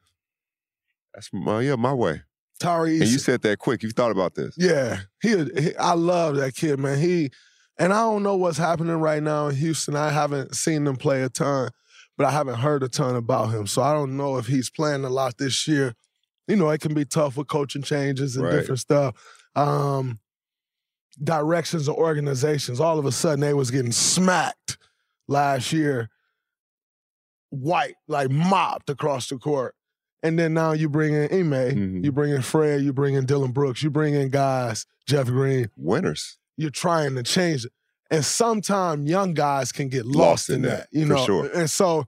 That's my yeah, my way. Tari And you said that quick. You thought about this. Yeah, he, he. I love that kid, man. He, and I don't know what's happening right now in Houston. I haven't seen him play a ton, but I haven't heard a ton about him. So I don't know if he's playing a lot this year. You know, it can be tough with coaching changes and Right. different stuff. Um, directions and organizations. All of a sudden, they was getting smacked last year, white like mopped across the court. And then now you bring in Ime, Mm-hmm. you bring in Fred, you bring in Dillon Brooks, you bring in guys, Jeff Green. Winners. You're trying to change it. And sometimes young guys can get lost, Lost in in that, that, you know. sure. And so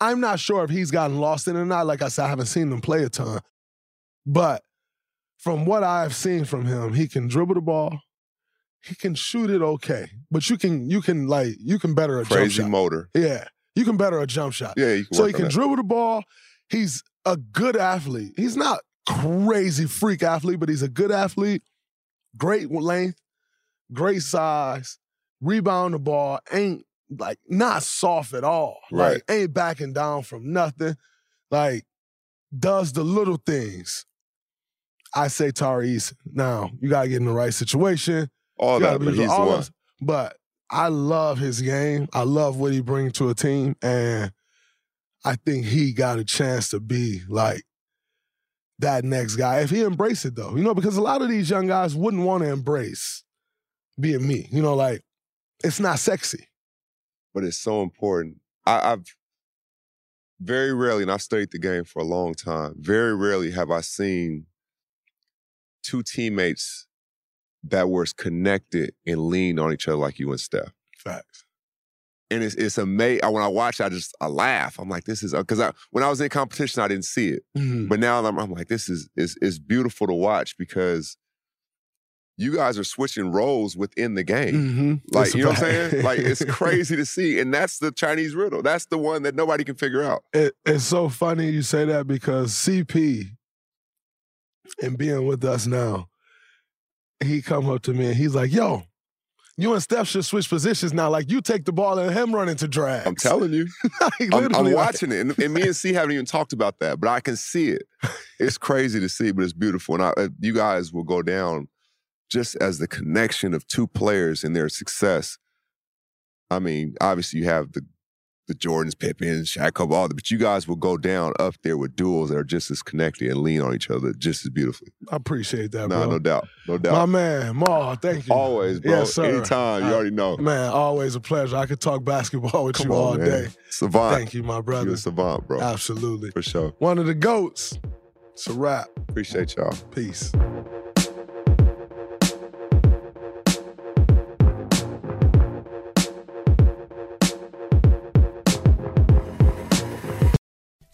I'm not sure if he's gotten lost in it or not. Like I said, I haven't seen him play a ton. But from what I've seen from him, he can dribble the ball. He can shoot it okay. But you can you can like you can better a jump Crazy shot. motor. Yeah. You can better a jump shot. Yeah, you can so he can that. dribble the ball. He's a good athlete. He's not crazy freak athlete, but he's a good athlete. Great length, great size, rebound the ball, ain't like not soft at all. Right. Like ain't backing down from nothing. Like does the little things. I say Tari Eason. Now, you gotta get in the right situation. All that, but he's the one. those- But I love his game. I love what he brings to a team. And I think he got a chance to be like that next guy if he embraced it though. You know, because a lot of these young guys wouldn't want to embrace being me. You know, like it's not sexy. but it's so important. I, I've very rarely, and I've studied the game for a long time, very rarely have I seen two teammates that were connected and leaned on each other like you and Steph. Facts. And it's it's amazing. When I watch, I just I laugh. I'm like, this is because I when I was in competition, I didn't see it, Mhm. but now I'm, I'm like, this is is is beautiful to watch because you guys are switching roles within the game. Mhm. Like, you know what I'm saying? Like, it's <laughs> crazy to see. And that's the Chinese riddle. That's the one that nobody can figure out. It, it's so funny you say that because CP and being with us now, he come up to me and he's like, "Yo, you and Steph should switch positions now. Like you take the ball and him run into drag." I'm telling you. <laughs> like, I'm, I'm literally, like- watching it. And, and me and C haven't even talked about that, but I can see it. <laughs> It's crazy to see, but it's beautiful. And I, uh, you guys will go down just as the connection of two players and their success. I mean, obviously you have the the Jordans, Pippen, Shaq, Kobe, all that, but you guys will go down up there with duels that are just as connected and lean on each other just as beautifully. I appreciate that, No, bro. no doubt. No doubt. My man, Ma, thank you. Always, bro. Yes, sir. Anytime. You Uh, already know. Man, always a pleasure. I could talk basketball <laughs> with Come you on, all man. day. Savant. Thank you, my brother. You're savant, bro. Absolutely. For sure. One of the goats. It's a wrap. Appreciate y'all. Peace.